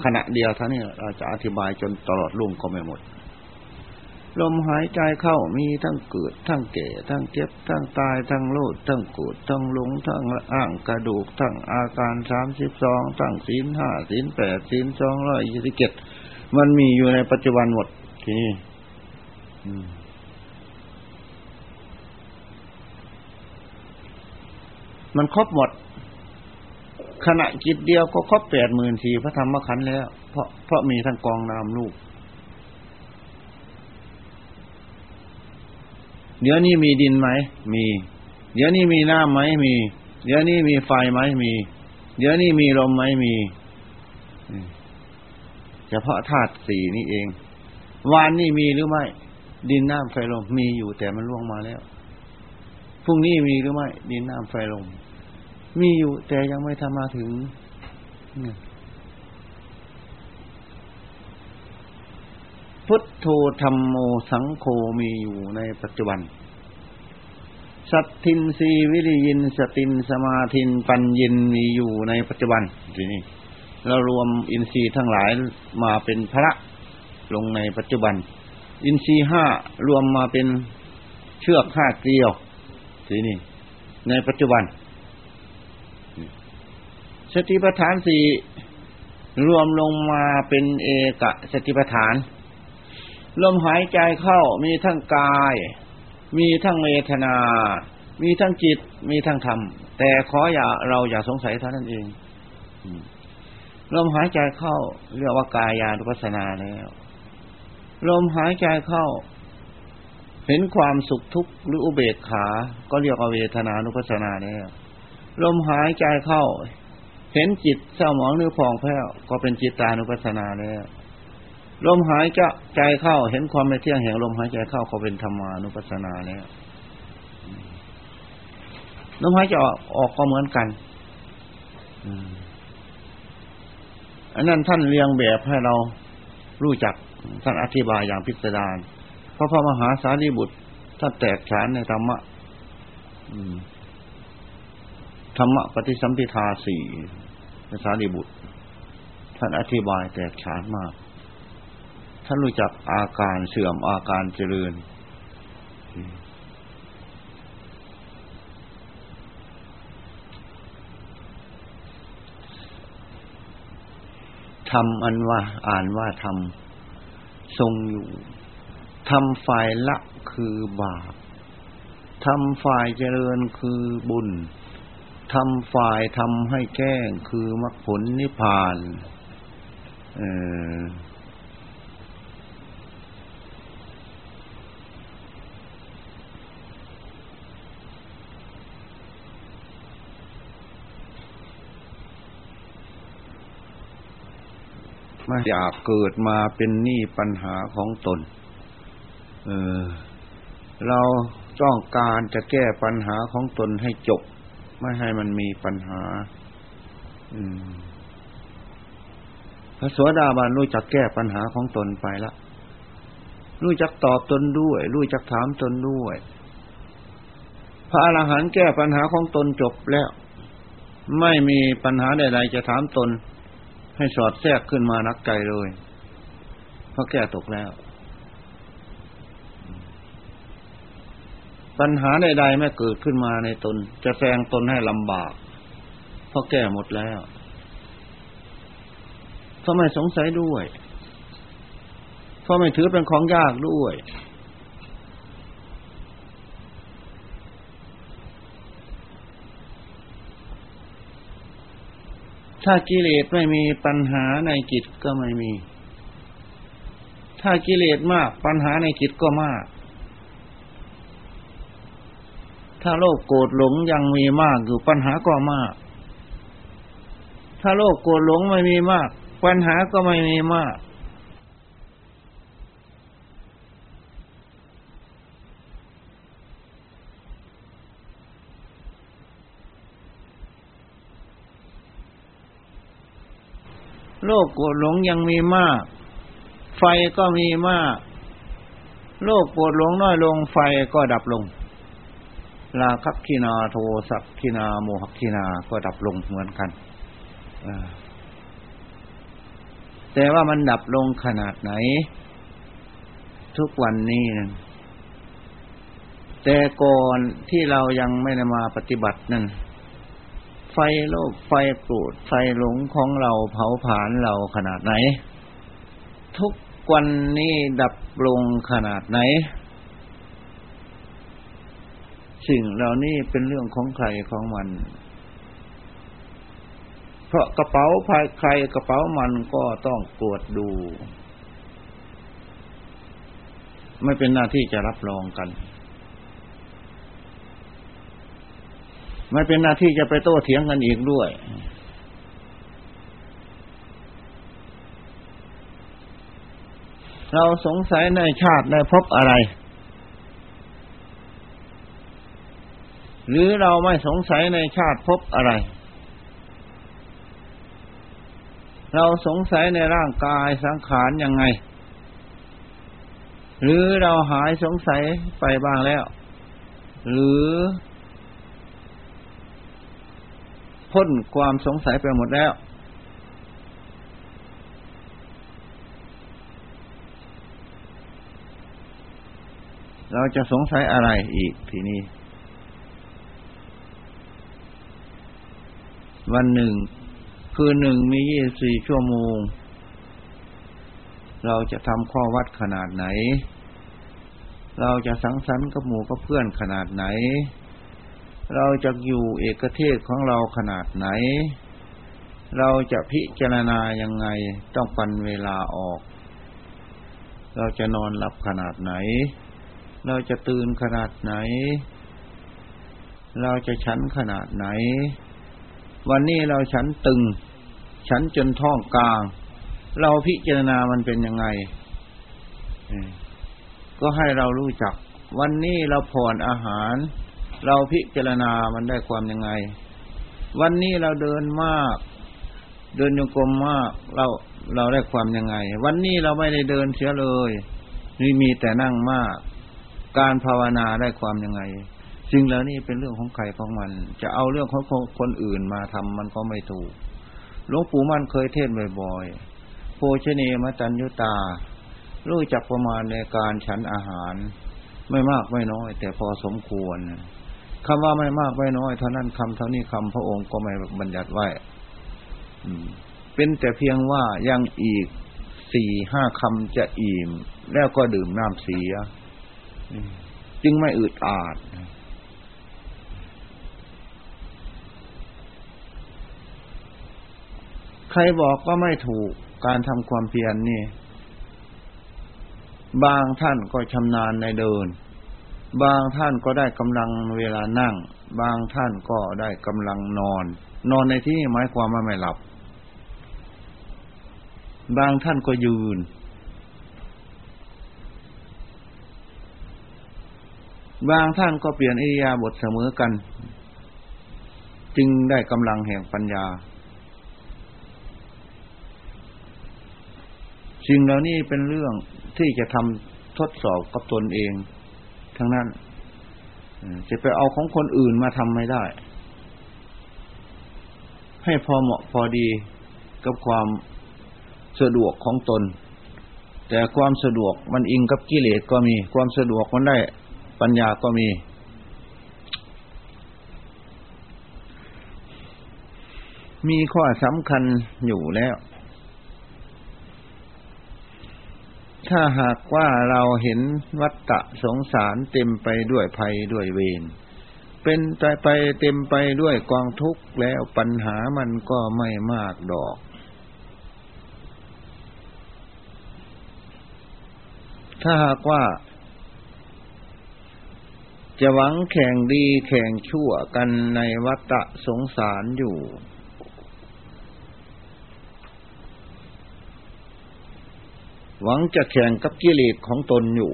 ขณะเดียวเท่านี้เราจะอธิบายจนตลอดลุ่งก็ไม่หมด ลมหายใจเข้ามีทั้งเกิด ทั้งแก่ ทั้งเจ็บ ทั้งตาย ทั้งโลด ทั้งโกรธทั้งหลง ทั้งอ่างกระดูก ทั้งอาการสามสิบสองทั้งศีลห้าศีลแปดศีลสองร้อยยี่สิบเจ็ดมันมีอยู่ในปัจจุบันหมดทีนี้มันครบหมด ขณะจิตเดียวก็ครบแปดหมื่นสี่พระธรรมขันธ์แล้ว เพราะเพราะมีทั้งกองนามลูก เดี๋ยวนี้มีดินไหมมี เดี๋ยวนี้มีน้ำไหมมี เดี๋ยวนี้มีไฟไหมมี เดี๋ยวนี้มีลมไหมมีเฉพาะธาตุสี่นี่เอง วานนี่มีหรือไม่ ดินน้ำไฟลมมีอยู่แต่มันล่วงมาแล้วพรุ่งนี้มีหรือไม่ดินน้ำไฟลมมีอยู่แต่ยังไม่ทำมาถึง พุทโธธรรมโมสังโฆมีอยู่ในปัจจุบัน สัตทินสีวิริยิน สตินสมาทินปัญญินมีอยู่ในปัจจุบันทีนี้เรารวมอินทรีย์ทั้งหลายมาเป็นพระลงในปัจจุบัน อินทรีย์ห้ารวมมาเป็นเชือกห้าเกลียวทีนี้ในปัจจุบันสติปัฏฐานสี่รวมลงมาเป็นเอกสติปัฏฐาน ลมหายใจเข้ามีทั้งกาย มีทั้งเวทนา มีทั้งจิต มีทั้งธรรม แต่ขออย่าเราอย่าสงสัยเท่านั้นเองลมหายใจเข้าเรียกว่ากายานุปัสสนาแล้วลมหายใจเข้า เห็นความสุขทุกข์หรืออุเบกขา ก็เรียกว่าเวทนานุปัสสนาแล้วลมหายใจเข้า เห็นจิตเศร้าหมองหรือผ่องแผ้วก็เป็นจิตตานุปัสสนาแล้ว ลมหายจใจเข้าเห็นความไม่เที่ยงแห่งลมหายใจเข้าก็เป็นธรรมานุปัสสนาแล้วลมหายใจออกก็เหมือนกันอันนั้นท่านเรียงแบบให้เรารู้จักท่านอธิบายอย่างพิสดารเพราะพระมหาสารีบุตรท่านแตกฉานในธรรมะธรรมะปฏิสัมพิทาสี่สารีบุตร ท่านอธิบายแตกฉานมาก ท่านรู้จักอาการเสื่อมอาการเจริญ ทำอันว่า อ่านว่าทำทรงอยู่ ทำฝ่ายละคือบาป ทำฝ่ายเจริญคือบุญ ทำฝ่ายทำให้แก้งคือมรรคผลนิพพาน เออ ไม่อยากเกิดมาเป็นหนี้ปัญหาของตน เออ เราต้องการจะแก้ปัญหาของตนให้จบ ไม่ให้มันมีปัญหา อืมพระสวสดาบาลรู้จักแก้ปัญหาของตนไปละรู้จักตอบตนด้วย รู้จักถามตนด้วย พระอรหันต์แก้ปัญหาของตนจบแล้ว ไม่มีปัญหาใดๆจะถามตน ให้สอดแทรกขึ้นมานักไกลเลยเพราะแก้ตกแล้ว ปัญหาใดๆไม่เกิดขึ้นมาในตน จะแซงตนให้ลำบากเพราะแก้หมดแล้วเพราะไม่สงสัยด้วยเพราะไม่ถือเป็นของยากด้วย ถ้ากิเลสไม่มีปัญหาในจิตก็ไม่มี ถ้ากิเลสมากปัญหาในจิตก็มาก ถ้าโลภโกรธหลงยังมีมากอยู่ปัญหาก็มาก ถ้าโลภโกรธหลงไม่มีมาก ปัญหาก็ไม่มีมาก โลกโกรธหลงยังมีมาก ไฟก็มีมาก โลกโกรธหลงน้อยลงไฟก็ดับลงลาคักขีนาโทสักขีนาโมหขีนาก็ดับลงเหมือนกันแต่ว่ามันดับลงขนาดไหน ทุกวันนี้นะแต่ก่อนที่เรายังไม่ได้มาปฏิบัตินั่น ไฟโลกไฟโกรธไฟหลงของเราเผาผลาญเราขนาดไหน ทุกวันนี้ดับลงขนาดไหน สิ่งเหล่านี้เป็นเรื่องของใครของมัน เพราะกระเป๋าภายใครกระเป๋ามันก็ต้องตรวจดู ไม่เป็นหน้าที่จะรับรองกัน ไม่เป็นหน้าที่จะไปโต้เถียงกันอีกด้วย เราสงสัยในชาติในพบอะไร หรือเราไม่สงสัยในชาติพบอะไร เราสงสัยในร่างกายสังขารยังไง หรือเราหายสงสัยไปบ้างแล้ว หรือ พ้นความสงสัยไปหมดแล้ว เราจะสงสัยอะไรอีกทีนี้ วันหนึ่ง คืนหนึ่งมียี่สี่ชั่วโมง เราจะทำข้อวัดขนาดไหน เราจะสังสรรค์กับหมู่กับเพื่อนขนาดไหน เราจะอยู่เอกเทศของเราขนาดไหน เราจะพิจารณายังไงต้องปันเวลาออก เราจะนอนหลับขนาดไหน เราจะตื่นขนาดไหน เราจะฉันขนาดไหน วันนี้เราฉันตึง ฉันจนท้องกลาง เราพิจารณามันเป็นยังไง ก็ให้เรารู้จัก วันนี้เราผ่อนอาหาร เราพิจารณามันได้ความยังไง วันนี้เราเดินมาก เดินโยกมมาก เราเราได้ความยังไง วันนี้เราไม่ได้เดินเสียเลยนี่มีแต่นั่งมาก การภาวนาได้ความยังไงสิ่งเหล่านี้เป็นเรื่องของใครของมัน จะเอาเรื่องของคนอื่นมาทำมันก็ไม่ถูกหลวงปู่มั่นเคยเทศบ่อยๆโภชเนมตัญญุตา รู้จักประมาณในการฉันอาหาร ไม่มากไม่น้อย แต่พอสมควร คำว่าไม่มากไม่น้อย เท่านั้นคำเท่านี้คำพระองค์ก็ไม่บัญญัติไว้เป็นแต่เพียงว่ายังอีกสี่ห้าคำจะอิ่ม แล้วก็ดื่มน้ำเสีย จึงไม่อึดอาด ใครบอกก็ไม่ถูกการทำความเพียรนนี่ บางท่านก็ชำนาญในเดิน บางท่านก็ได้กำลังเวลานั่ง บางท่านก็ได้กำลังนอน นอนในที่หมายความว่าไม่หลับ บางท่านก็ยืน บางท่านก็เปลี่ยนอิริยาบถเสมอกัน จึงได้กำลังแห่งปัญญา สิ่งเหล่านี้เป็นเรื่องที่จะทำทดสอบกับตนเอง ทั้งนั้นจะไปเอาของคนอื่นมาทำไม่ได้ ให้พอเหมาะพอดีกับความสะดวกของตน แต่ความสะดวกมันอิงกับกิเลสก็มี ความสะดวกมันได้ปัญญาก็มี มีข้อสำคัญอยู่แล้ว ถ้าหากว่าเราเห็นวัฏฏะสงสารเต็มไปด้วยภัยด้วยเวรเป็นไปไปเต็มไปด้วยกองทุกข์แล้วปัญหามันก็ไม่มากดอก ถ้าหากว่า จะหวังแข่งดีแข่งชั่วกันในวัฏฏะสงสารอยู่ หวังจะแข่งกับกิเลสของตนอยู่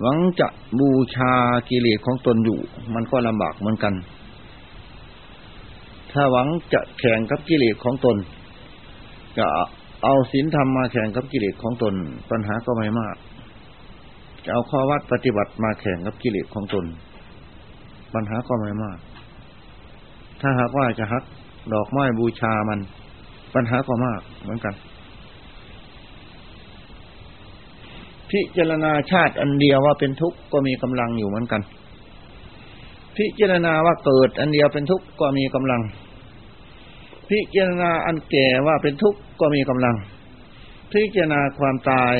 หวังจะบูชากิเลสของตนอยู่ มันก็ลำบากเหมือนกัน ถ้าหวังจะแข่งกับกิเลสของตน จะเอาศีลธรรมมาแข่งกับกิเลสของตน ปัญหาก็ไม่มาก จะเอาข้อวัดปฏิบัติมาแข่งกับกิเลสของตน ปัญหาก็ไม่มาก ถ้าหากว่าจะฮักดอกไม้บูชามัน ปัญหาก็มากเหมือนกัน พิจารณาชาติอันเดียวว่าเป็นทุกข์ก็มีกำลังอยู่เหมือนกัน พิจารณาว่าเกิดอันเดียวเป็นทุกข์ก็มีกำลัง พิจารณาอันแก่ว่าเป็นทุกข์ก็มีกำลัง พิจารณาความตาย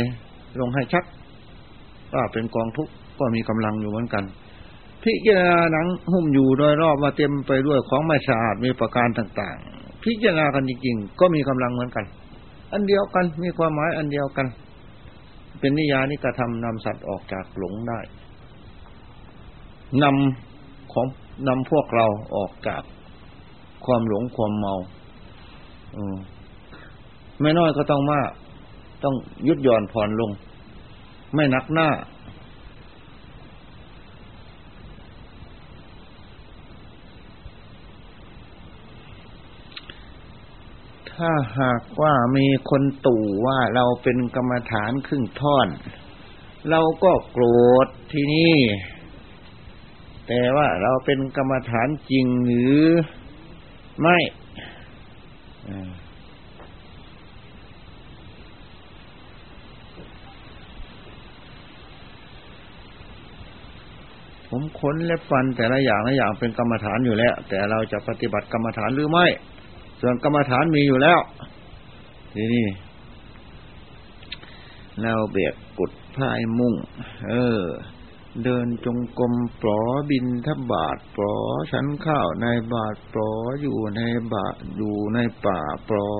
ลงให้ชัดว่าเป็นกองทุกข์ก็มีกำลังอยู่เหมือนกัน พิจารณาหนังหุ้มอยู่โดยรอบมาเต็มไปด้วยของไม่สะอาดมีประการต่าง พิจารณากันจริงๆก็มีกำลังเหมือนกัน อันเดียวกันมีความหมายอันเดียวกัน เป็นนิยานิกระทำนำสัตว์ออกจากหลงได้นำของนำพวกเราออกจากความหลงความเมาอมไม่น้อยก็ต้องมาก ต้องยุดหย่อนผ่อนลง ไม่นักหน้า ถ้าหากว่ามีคนตู่ว่าเราเป็นกรรมฐานครึ่งท่อน เราก็โกรธที่นี่ แต่ว่าเราเป็นกรรมฐานจริงหรือไม่ผมขนเล็บฟันแต่ละอย่างละอย่างเป็นกรรมฐานอยู่แล้ว แต่เราจะปฏิบัติกรรมฐานหรือไม่ ส่วนกรรมฐานมีอยู่แล้ว ทีนี่เราเบียกกุดพายมุ่ง เออ เดินจงกรมปลอบินทบาทปลอฉันข้าวในบาทปลออยู่ในบาอยู่ในป่าปลอ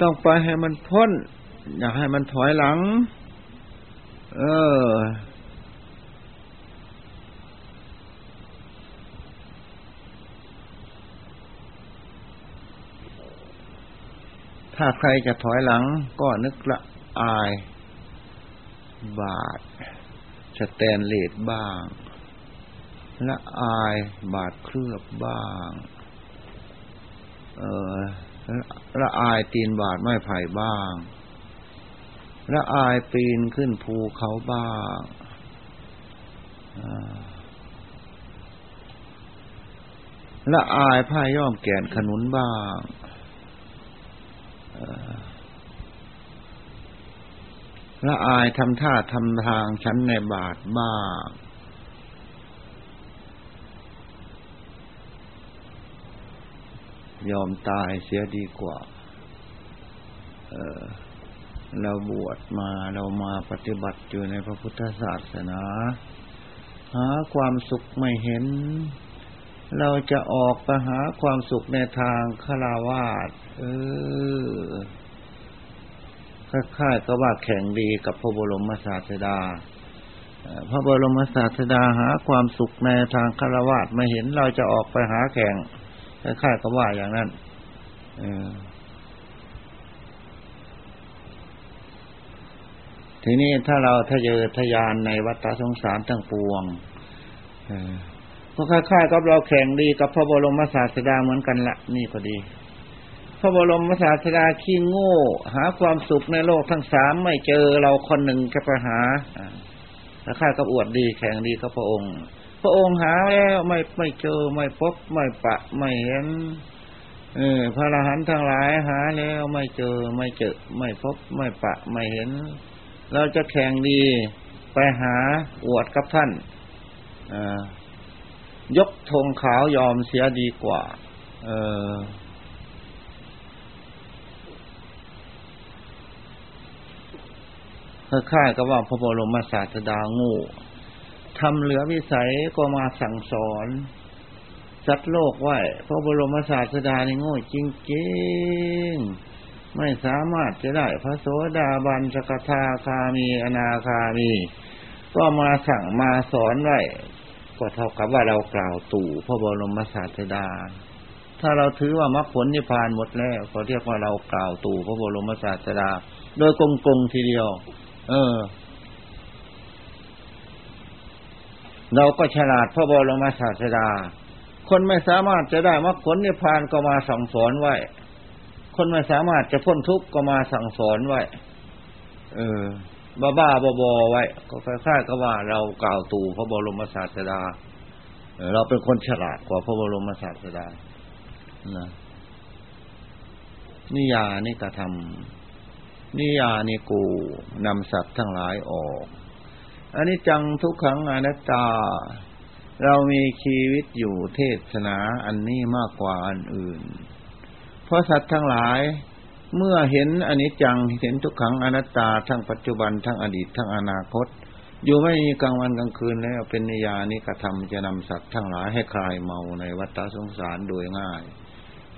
ต้องไปให้มันพ้น อย่าให้มันถอยหลัง เออ ถ้าใครจะถอยหลังก็นึกละอาย บาทสแตนเลสบ้าง ละอายบาทเคลือบบ้าง เออละอายตีนบาทไม้ไผ่บ้าง ละอายปีนขึ้นภูเขาบ้างละอายผ้าย่อมแก่นขนุนบ้าง ละอายทำท่าทำทางชั้นในบาทบ้างยอมตายเสียดีกว่า เออเราบวชมาเรามาปฏิบัติอยู่ในพระพุทธศาสนา หาความสุขไม่เห็น เราจะออกไปหาความสุขในทางฆราวาส เออค่ายๆก็ว่าแข่งดีกับพระบรมศาสดาพระบรมศาสดาหาความสุขในทางฆรวาสไม่เห็นเราจะออกไปหาแข่งค่ายๆก็ว่าอย่างนั้นออทีนี้ถ้าเราทะเยอทะยานในวัฏสงสารทั้งปวงก็คล้ายๆกับเราแข่งดีกับพระบรมศาสดาเหมือนกันละนี่ก็ดี ระบรมศาสดาขี้โง่ หาความสุขในโลกทั้งสามไม่เจอเราคนหนึ่งจะไปหาคล้ากับอวดดีแข่งดีกับพระองค์ พระองค์หาแล้วไม่ไม่เจอไม่พบไม่ปะไม่เห็นเออพระอรหันต์ทั้งหลายหาแล้วไม่เจอไม่เจอ ไม่พบไม่ปะไม่เห็น เราจะแข่งดีไปหาอวดกับท่านยกธงขาวยอมเสียดีกว่า เออ ค่ายก็ว่าพระบรมศาสดางูทำเหลือวิสัยก็มาสั่งสอนสัตว์โลกไว้พระบรมศาสดานี่โง่จริงๆ ไม่สามารถจะได้พระโสดาบันสกทาคามีอนาคามี ก็มาสั่งมาสอนไว้ก็เท่ากับว่าเรากล่าวตู่พระบรมศาสดา ถ้าเราถือว่ามรรคผลนิพพานหมดแล้วก็เรียกว่าเรากล่าวตู่พระบรมศาสดา โดยกงกงทีเดียว เออ เราก็ฉลาดพระบรมศาสดา คนไม่สามารถจะได้มรรคผลนิพพานก็มาสั่งสอนไว้ คนไม่สามารถจะพ้นทุกข์ก็มาสั่งสอนไว้ เออ บ้าบ้าบอบอไว้ ก็คล้ายๆก็ว่าเรากล่าวตู่พระบรมศาสดาเราเป็นคนฉลาดกว่าพระบรมศาสดานะนิยานิกระทำ นิยานิกูนำสัตว์ทั้งหลายออกอันนี้จังทุกขังอนัตตา เรามีชีวิตอยู่เทศนาอันนี้มากกว่าอันอื่น เพราะสัตว์ทั้งหลายเมื่อเห็นอนิจจังเห็นทุกขังอนัตตาทั้งปัจจุบันทั้งอดีตทั้งอนาคต อยู่ไม่มีกลางวันกลางคืนแล้วเป็นนิยานิกระทำจะนำสัตว์ทั้งหลายให้คลายเมาในวัฏสงสารโดยง่าย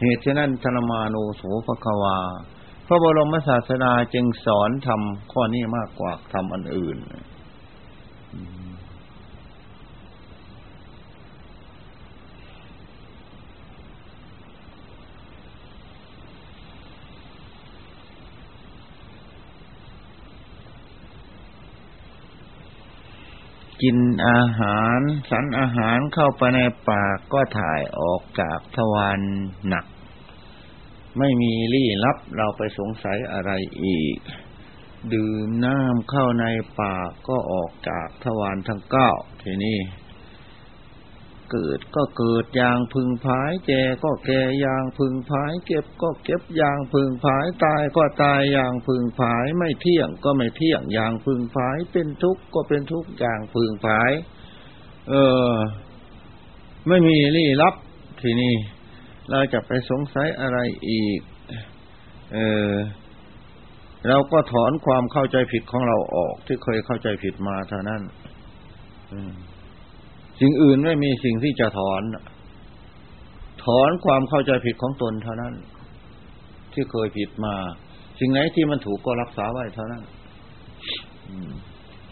เหตุฉะนั้นธรมานุโสภควา พระบรมศาสดาจึงสอนทำข้อนี้มากกว่าทำอันอื่น กินอาหารสันอาหารเข้าไปในปากก็ถ่ายออกจากทวารหนัก ไม่มีรี่ลับเราไปสงสัยอะไรอีก ดื่มน้ำเข้าในปากก็ออกจากทวารทั้งเก้าทีนี้เกิดก็เกิดอย่างพึงพาย แก่ก็แก่อย่างพึงพาย เก็บก็เก็บอย่างพึงพาย ตายก็ตายอย่างพึงพาย ไม่เที่ยงก็ไม่เที่ยงอย่างพึงพาย เป็นทุกข์ก็เป็นทุกข์อย่างพึงพาย เออ ไม่มีลี่ลับทีนี้ เราจะไปสงสัยอะไรอีก เออ เราก็ถอนความเข้าใจผิดของเราออกที่เคยเข้าใจผิดมาเท่านั้นสิ่งอื่นไม่มีสิ่งที่จะถอน ถอนความเข้าใจผิดของตนเท่านั้น ที่เคยผิดมา สิ่งไหนที่มันถูกก็รักษาไว้เท่านั้น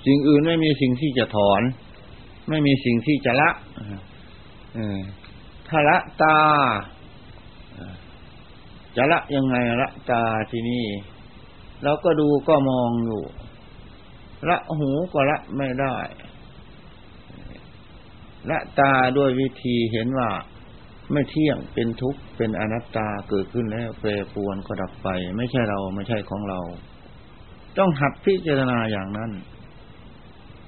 สิ่งอื่นไม่มีสิ่งที่จะถอน ไม่มีสิ่งที่จะละถ้าละตา จะละยังไงละตาที่นี่เราก็ดูก็มองอยู่ ละหูก็ละไม่ได้ ละตาด้วยวิธีเห็นว่า ไม่เที่ยงเป็นทุกข์เป็นอนัตตาเกิดขึ้นแล้วแปรปวนก็ดับไป ไม่ใช่เราไม่ใช่ของเรา ต้องหัดพิจารณาอย่างนั้น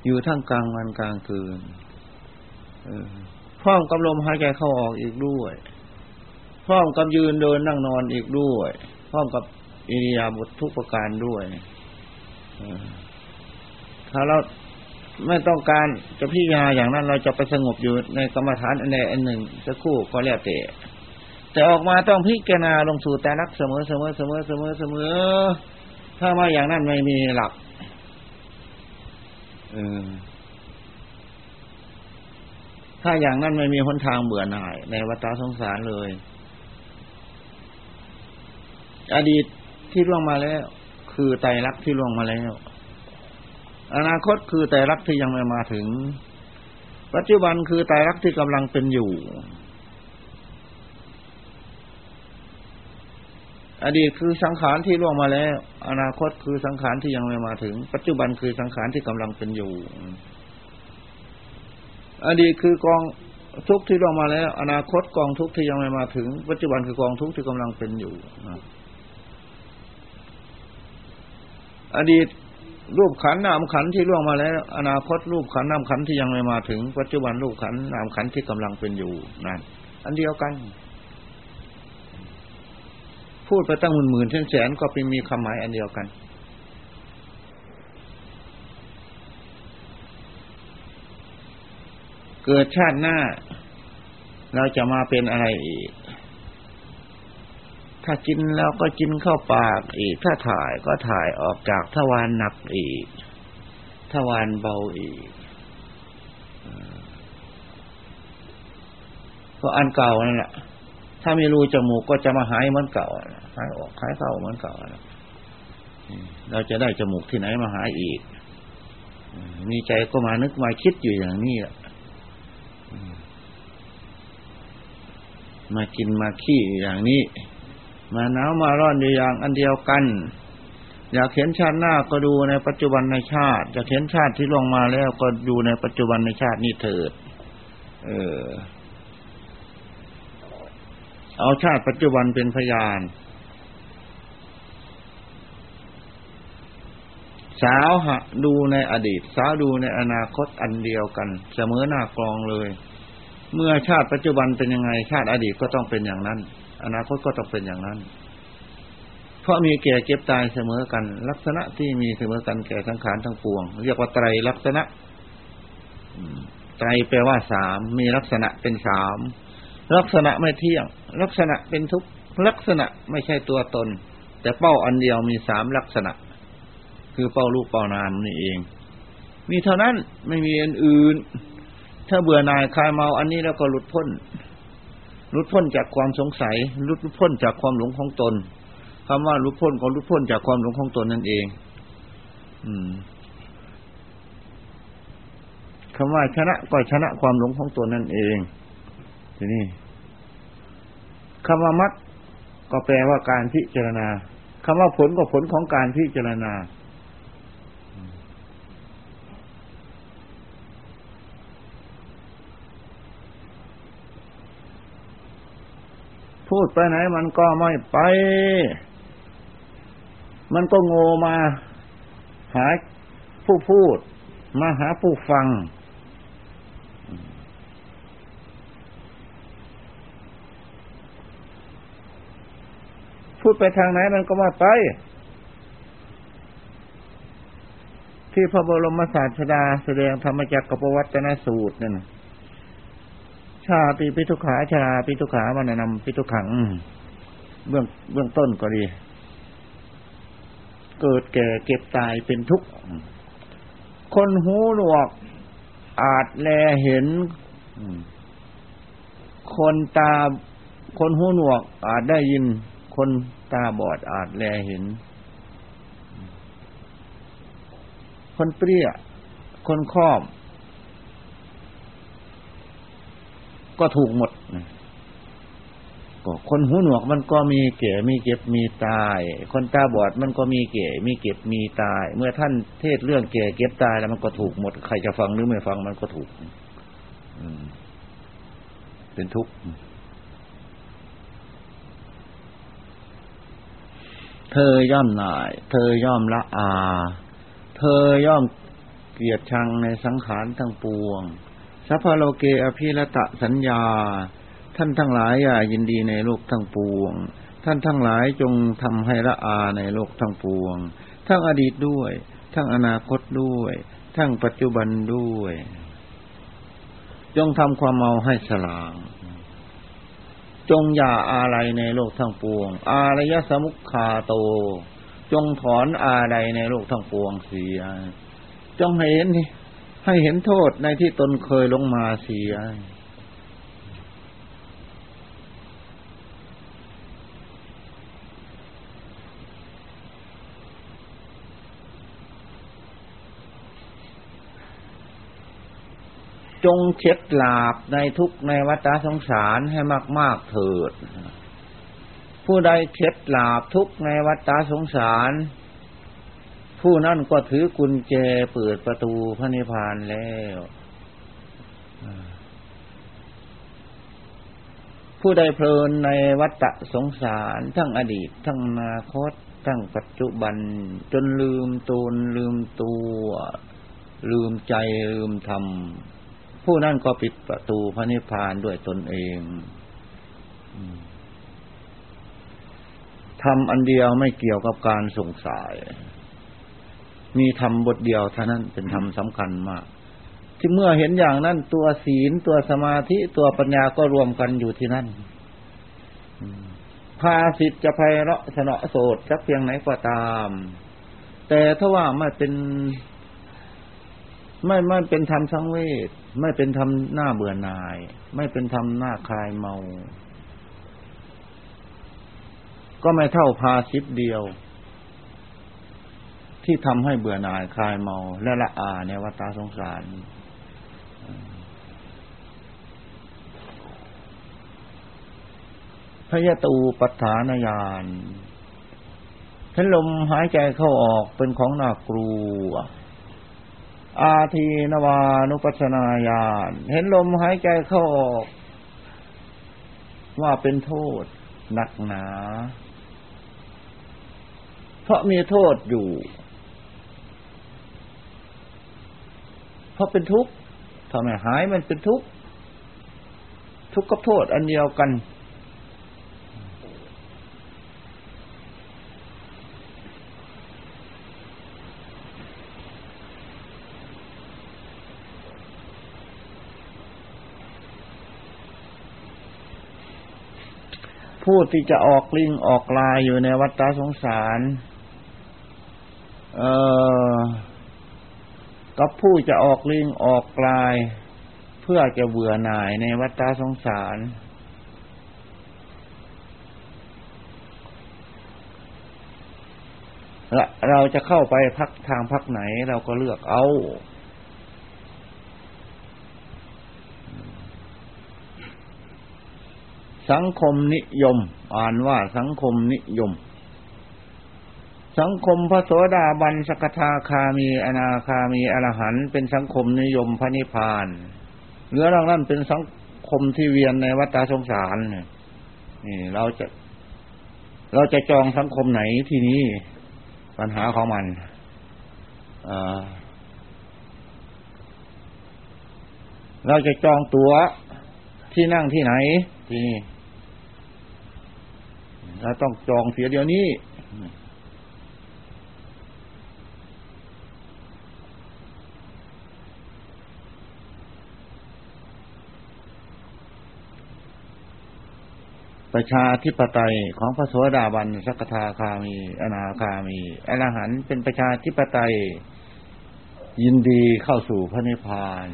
อยู่ทั้งกลางวันกลางคืนพร้อมกับลมหายใจเข้าออกอีกด้วย พร้อมกับยืนเดินนั่งนอนอีกด้วย พร้อมกับอิริยาบถททุกประการด้วยถ้าเราไม่ต้องการจะพิจารณาอย่างนั้น เราจะไปสงบอยู่ในกรรมฐานอันใดอันหนึ่งสักครู่ก็แล้วแต่แต่ออกมาต้องพิจารณาลงสู่แต่รักเสมอเสมอเสมอเสมอเสมอ ถ้ามาอย่างนั้นไม่มีหลักเออถ้าอย่างนั้นไม่มีหนทางเบื่อหน่ายในวัฏสงสารเลย อดีตที่ล่วงมาแล้ว คือไตรลักษณ์ที่ล่วงมาแล้ว อนาคตคือแต่รักที่ยังไม่มาถึง ปัจจุบันคือแต่รักที่กำลังเป็นอยู่ อดีตคือสังขารที่ล่วงมาแล้ว อนาคตคือสังขารที่ยังไม่มาถึง ปัจจุบันคือสังขารที่กำลังเป็นอยู่ อดีตคือกองทุกข์ที่ล่วงมาแล้ว อนาคตกองทุกข์ที่ยังไม่มาถึง ปัจจุบันคือกองทุกข์ที่กำลังเป็นอยู่ อดีตรูปขันนามขันที่ล่วงมาแล้ว อนาคตรูปขันนามขันที่ยังไม่มาถึง ปัจจุบันรูปขันนามขันที่กำลังเป็นอยู่นั่นอันเดียวกัน พูดไปตั้งหมื่นหมื่นแสนก็เป็นมีคำหมายอันเดียวกัน เกิดชาติหน้า เราจะมาเป็นอะไรอีก ถ้ากินแล้วก็กินเข้าปากอีก ถ้าถ่ายก็ถ่ายออกจากทวารหนักอีก ทวารเบาอีกก็อันเก่านั่นแหละ ถ้ามีรูจมูกก็จะมาหายเหมือนเก่าหายออกหายเข้าเหมือนเก่าเราจะได้จมูกที่ไหนมาหายอีก มีใจก็มานึกมาคิดอยู่อย่างนี้แหละมากินมาขี้อย่างนี้ มาหนาวมาร้อนอยู่อย่างอันเดียวกัน อยากเห็นชาติหน้าก็ดูในปัจจุบันในชาติ อยากเห็นชาติที่ลงมาแล้วก็ดูในปัจจุบันในชาตินี้เถิด เออ เอาชาติปัจจุบันเป็นพยานสาวหะดูในอดีต สาวดูในอนาคตอันเดียวกัน เสมอหน้ากลองเลย เมื่อชาติปัจจุบันเป็นยังไง ชาติอดีตก็ต้องเป็นอย่างนั้น อนาคตก็ต้องเป็นอย่างนั้น เพราะมีแก่เก็บตายเสมอกัน ลักษณะที่มีเสมอกันแก่สังขารทั้งปวง เรียกว่าไตรลักษณะไตรแปลว่าสามมีลักษณะเป็นสามลักษณะไม่เที่ยง ลักษณะเป็นทุกลักษณะไม่ใช่ตัวตน แต่เป้าอันเดียวมีสามลักษณะ คือเป้าลูกเป้านามนี่เอง มีเท่านั้นไม่มีอันอื่น ถ้าเบื่อหน่ายคลายเมาอันนี้แล้วก็หลุดพ้น ลุดพ้นจากความสงสัยลุดพ้นจากความหลงของตนคำว่าลุดพ้นก็หลุดพ้นจากความหลงของตนนั่นเอง อืมคำว่าชนะก็ชนะความหลงของตนนั่นเอง ทีนี้คำว่ามัดก็แปลว่าการพิจารณาคำว่าผลก็ผลของการพิจารณา พูดไปไหนมันก็ไม่ไป มันก็โง่มา หาผู้พูด มาหาผู้ฟัง พูดไปทางไหนมันก็ว่าไป ที่พระบรมศาสดาแสดงธรรมจักรกับวัตนสูตรนั่น ชาติปิทุขาชาปิทุขามันนำปิทุขังเบื้องเบื้องต้นก็ดี เกิดแก่เก็บตายเป็นทุกข์คนหูหนวก อาจแลเห็นคนตา คนหูหนวก อาจได้ยิน คนตาบอดอาจแลเห็น คนเปรี้ย คนค้อม ก็ถูกหมดก็คนหูหนวกมันก็มีเก๋มีเก็บมีตาย คนตาบอดมันก็มีเก๋มีเก็บมีตาย เมื่อท่านเทศเรื่องเก๋เก็บตายแล้วมันก็ถูกหมด ใครจะฟังหรือไม่ฟังมันก็ถูกเป็นทุกข์เธอย่อมหน่าย เธอย่อมละอา เธอย่อมเกลียดชังในสังขารทั้งปวง สัพพโลเกอภิรตะสัญญา ท่านทั้งหลายอย่ายินดีในโลกทั้งปวง ท่านทั้งหลายจงทำให้ละอาในโลกทั้งปวง ทั้งอดีตด้วย ทั้งอนาคตด้วย ทั้งปัจจุบันด้วย จงทำความเมาให้สลาง จงอย่าอะไรในโลกทั้งปวง อารยสมุขคาโต จงถอนอะไรในโลกทั้งปวงเสีย จงเห็นที่ ให้เห็นโทษในที่ตนเคยลงมาเสีย จงเช็ดลาบในทุกในวัฏสงสารให้มาก ๆ เถิด ผู้ใดเช็ดลาบทุกในวัฏสงสาร ผู้นั่นก็ถือกุญแจเปิดประตูพระนิพพานแล้วผู้ใดเพลินในวัฏสงสารทั้งอดีต ทั้งอนาคต ทั้งปัจจุบัน จนลืมตนลืมตัว ลืมใจลืมธรรม ผู้นั้นก็ปิดประตูพระนิพพานด้วยตนเองทำอันเดียวไม่เกี่ยวกับการสงสาย มีทำบทเดียวเท่านั้นเป็นธรรมสำคัญมาก ที่เมื่อเห็นอย่างนั้น ตัวศีลตัวสมาธิตัวปัญญาก็รวมกันอยู่ที่นั่นภาสิทธิ์จะไพเราะสนอโสดสักเพียงไหนก็ตาม แต่ถ้าว่าไม่เป็น ไม่ไม่เป็นธรรมสังเวชไม่เป็นธรรมหน้าเบื่อหน่าย ไม่เป็นธรรมหน้าคลายเมา ก็ไม่เท่าพาสิบเดียว ที่ทำให้เบื่อหน่ายคลายเมา และละอาในวัฏสงสารพยตูปัฏฐานญาณเห็นลมหายใจเข้าออกเป็นของน่ากลัว อาทีนวานุปัสนาญาณเห็นลมหายใจเข้าออก ว่าเป็นโทษหนักหนา เพราะมีโทษอยู่ เพราะเป็นทุกข์ทำไมหายมันเป็นทุกข์ทุกข์กับโทษอันเดียวกันผู้ที่จะออกลิงออกลายอยู่ในวัฏสงสาร เอ่อ กับผู้จะออกลิงออกกลาย เพื่อจะเบื่อหน่ายในวัฏสงสาร และเราจะเข้าไปพักทางพักไหนเราก็เลือกเอา สังคมนิยม อ่านว่าสังคมนิยม สังคมพระโสดาบันสกทาคามีอนาคามีอรหันเป็นสังคมนิยมพระนิพพานเหลือรางนั้นเป็นสังคมที่เวียนในวัฏสงสารนี่เราจะเราจะจองสังคมไหนที่นี้ปัญหาของมันเราจะจองตั๋วที่นั่งที่ไหน ที่นี่เราต้องจองเสียเดี๋ยวนี้ ประชาธิปไตยของพระโสดาบันสักทาคามี อนาคามีอรหันเป็นประชาธิปไตย ยินดีเข้าสู่พระนิพพาน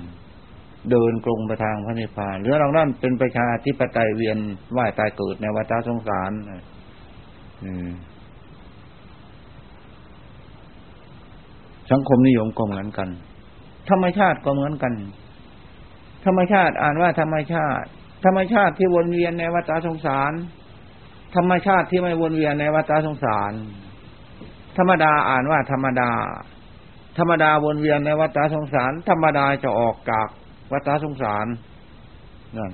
เดินกลงไปทางพระนิพพานหรือเรานั่นเป็นประชาธิปไตยเวียนว่ายตายเกิดในวัฏสงสารสังคมนิยมก็เหมือนกัน ธรรมชาติก็เหมือนกัน ธรรมชาติอ่านว่าธรรมชาติ ธรรมชาติที่วนเวียนในวัฏสงสาร ธรรมชาติที่ไม่วนเวียนในวัฏสงสาร ธรรมดาอ่านว่าธรรมดา ธรรมดาวนเวียนในวัฏสงสาร ธรรมดาจะออกจากวัฏสงสารนั่น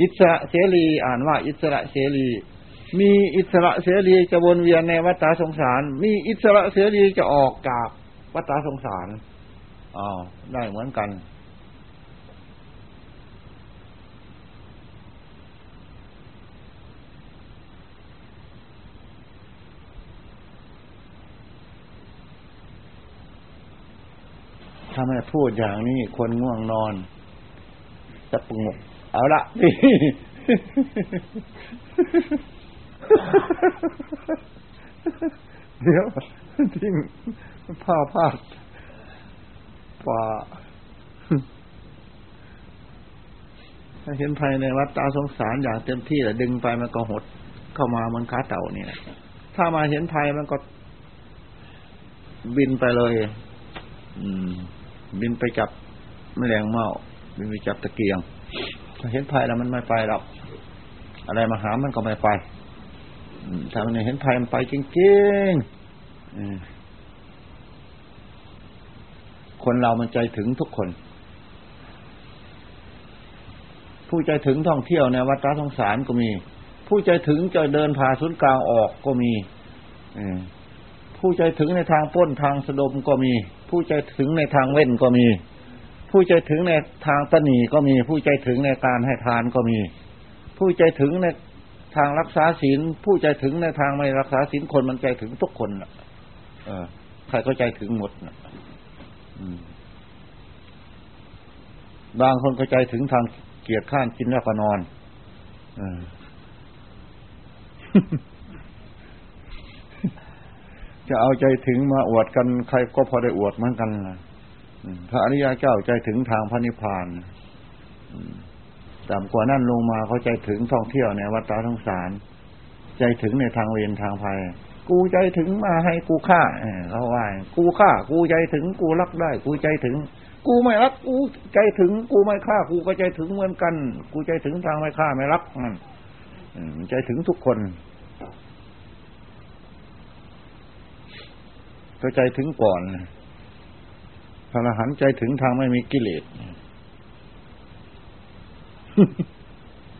อิสระเสรีอ่านว่า อิสระเสรี มีอิสระเสรีจะวนเวียนในวัฏสงสาร มีอิสระเสรีจะออกจากวัฏสงสาร อ้าวได้เหมือนกัน ถ้าไม่พูดอย่างนี้คนง่วงนอนจะปงกเอาละนี่เดี๋ยวทิ้งผ้าผ้า ว่าถ้าเห็นภายในวัดตาสงสารอย่างเต็มที่แต่ดึงไปมันก็หดเข้ามามันขาเต่าเนี่ย ถ้ามาเห็นภัยมันก็ บินไปเลย อืม บินไปจับแมลงเม่าบินไปจับตะเกียง ถ้าเห็นภัยแล้วมันไม่ไปหรอก อะไรมาหามันก็ไม่ไปถ้ามันเห็นภัยมันไปจริงๆ คนเรามันใจถึงทุกคน ผู้ใจถึงท่องเที่ยวในวัดสงสารก็มี ผู้ใจถึงจะเดินผ่าศูนย์กลางออกก็มีผู้ใจถึงในทางป้นทางสะดมก็มี ผู้ใจถึงในทางเว้นก็มี ผู้ใจถึงในทางตนีก็มี ผู้ใจถึงในการให้ทานก็มี ผู้ใจถึงในทางรักษาศีลผู้ใจถึงในทางไม่รักษาศีลคนมันใจถึงทุกคนอะ เออใครก็ใจถึงหมดนะ บางคนเข้าใจถึงทางเกียรติข้านกินแล้วก็นอนจะเอาใจถึงมาอวดกันใครก็พอได้อวดเหมือนกันล่ะพระอริยเจ้าใจถึงทางพระนิพพานต่ำกว่านั้นลงมาเขาใจถึงท่องเที่ยวในวัฏสงสาร ใจถึงในทางเวรทางภัย กูใจถึงมาให้กูฆ่าเขาว่ากูฆ่า กูใจถึง กูรักได้ กูใจถึง กูไม่รัก กูใจถึง กูไม่ฆ่า กูก็ใจถึงเหมือนกัน กูใจถึงทางไม่ฆ่าไม่รักมันใจถึงทุกคนก็ใจถึงก่อนพระอรหันต์ใจถึงทางไม่มีกิเลส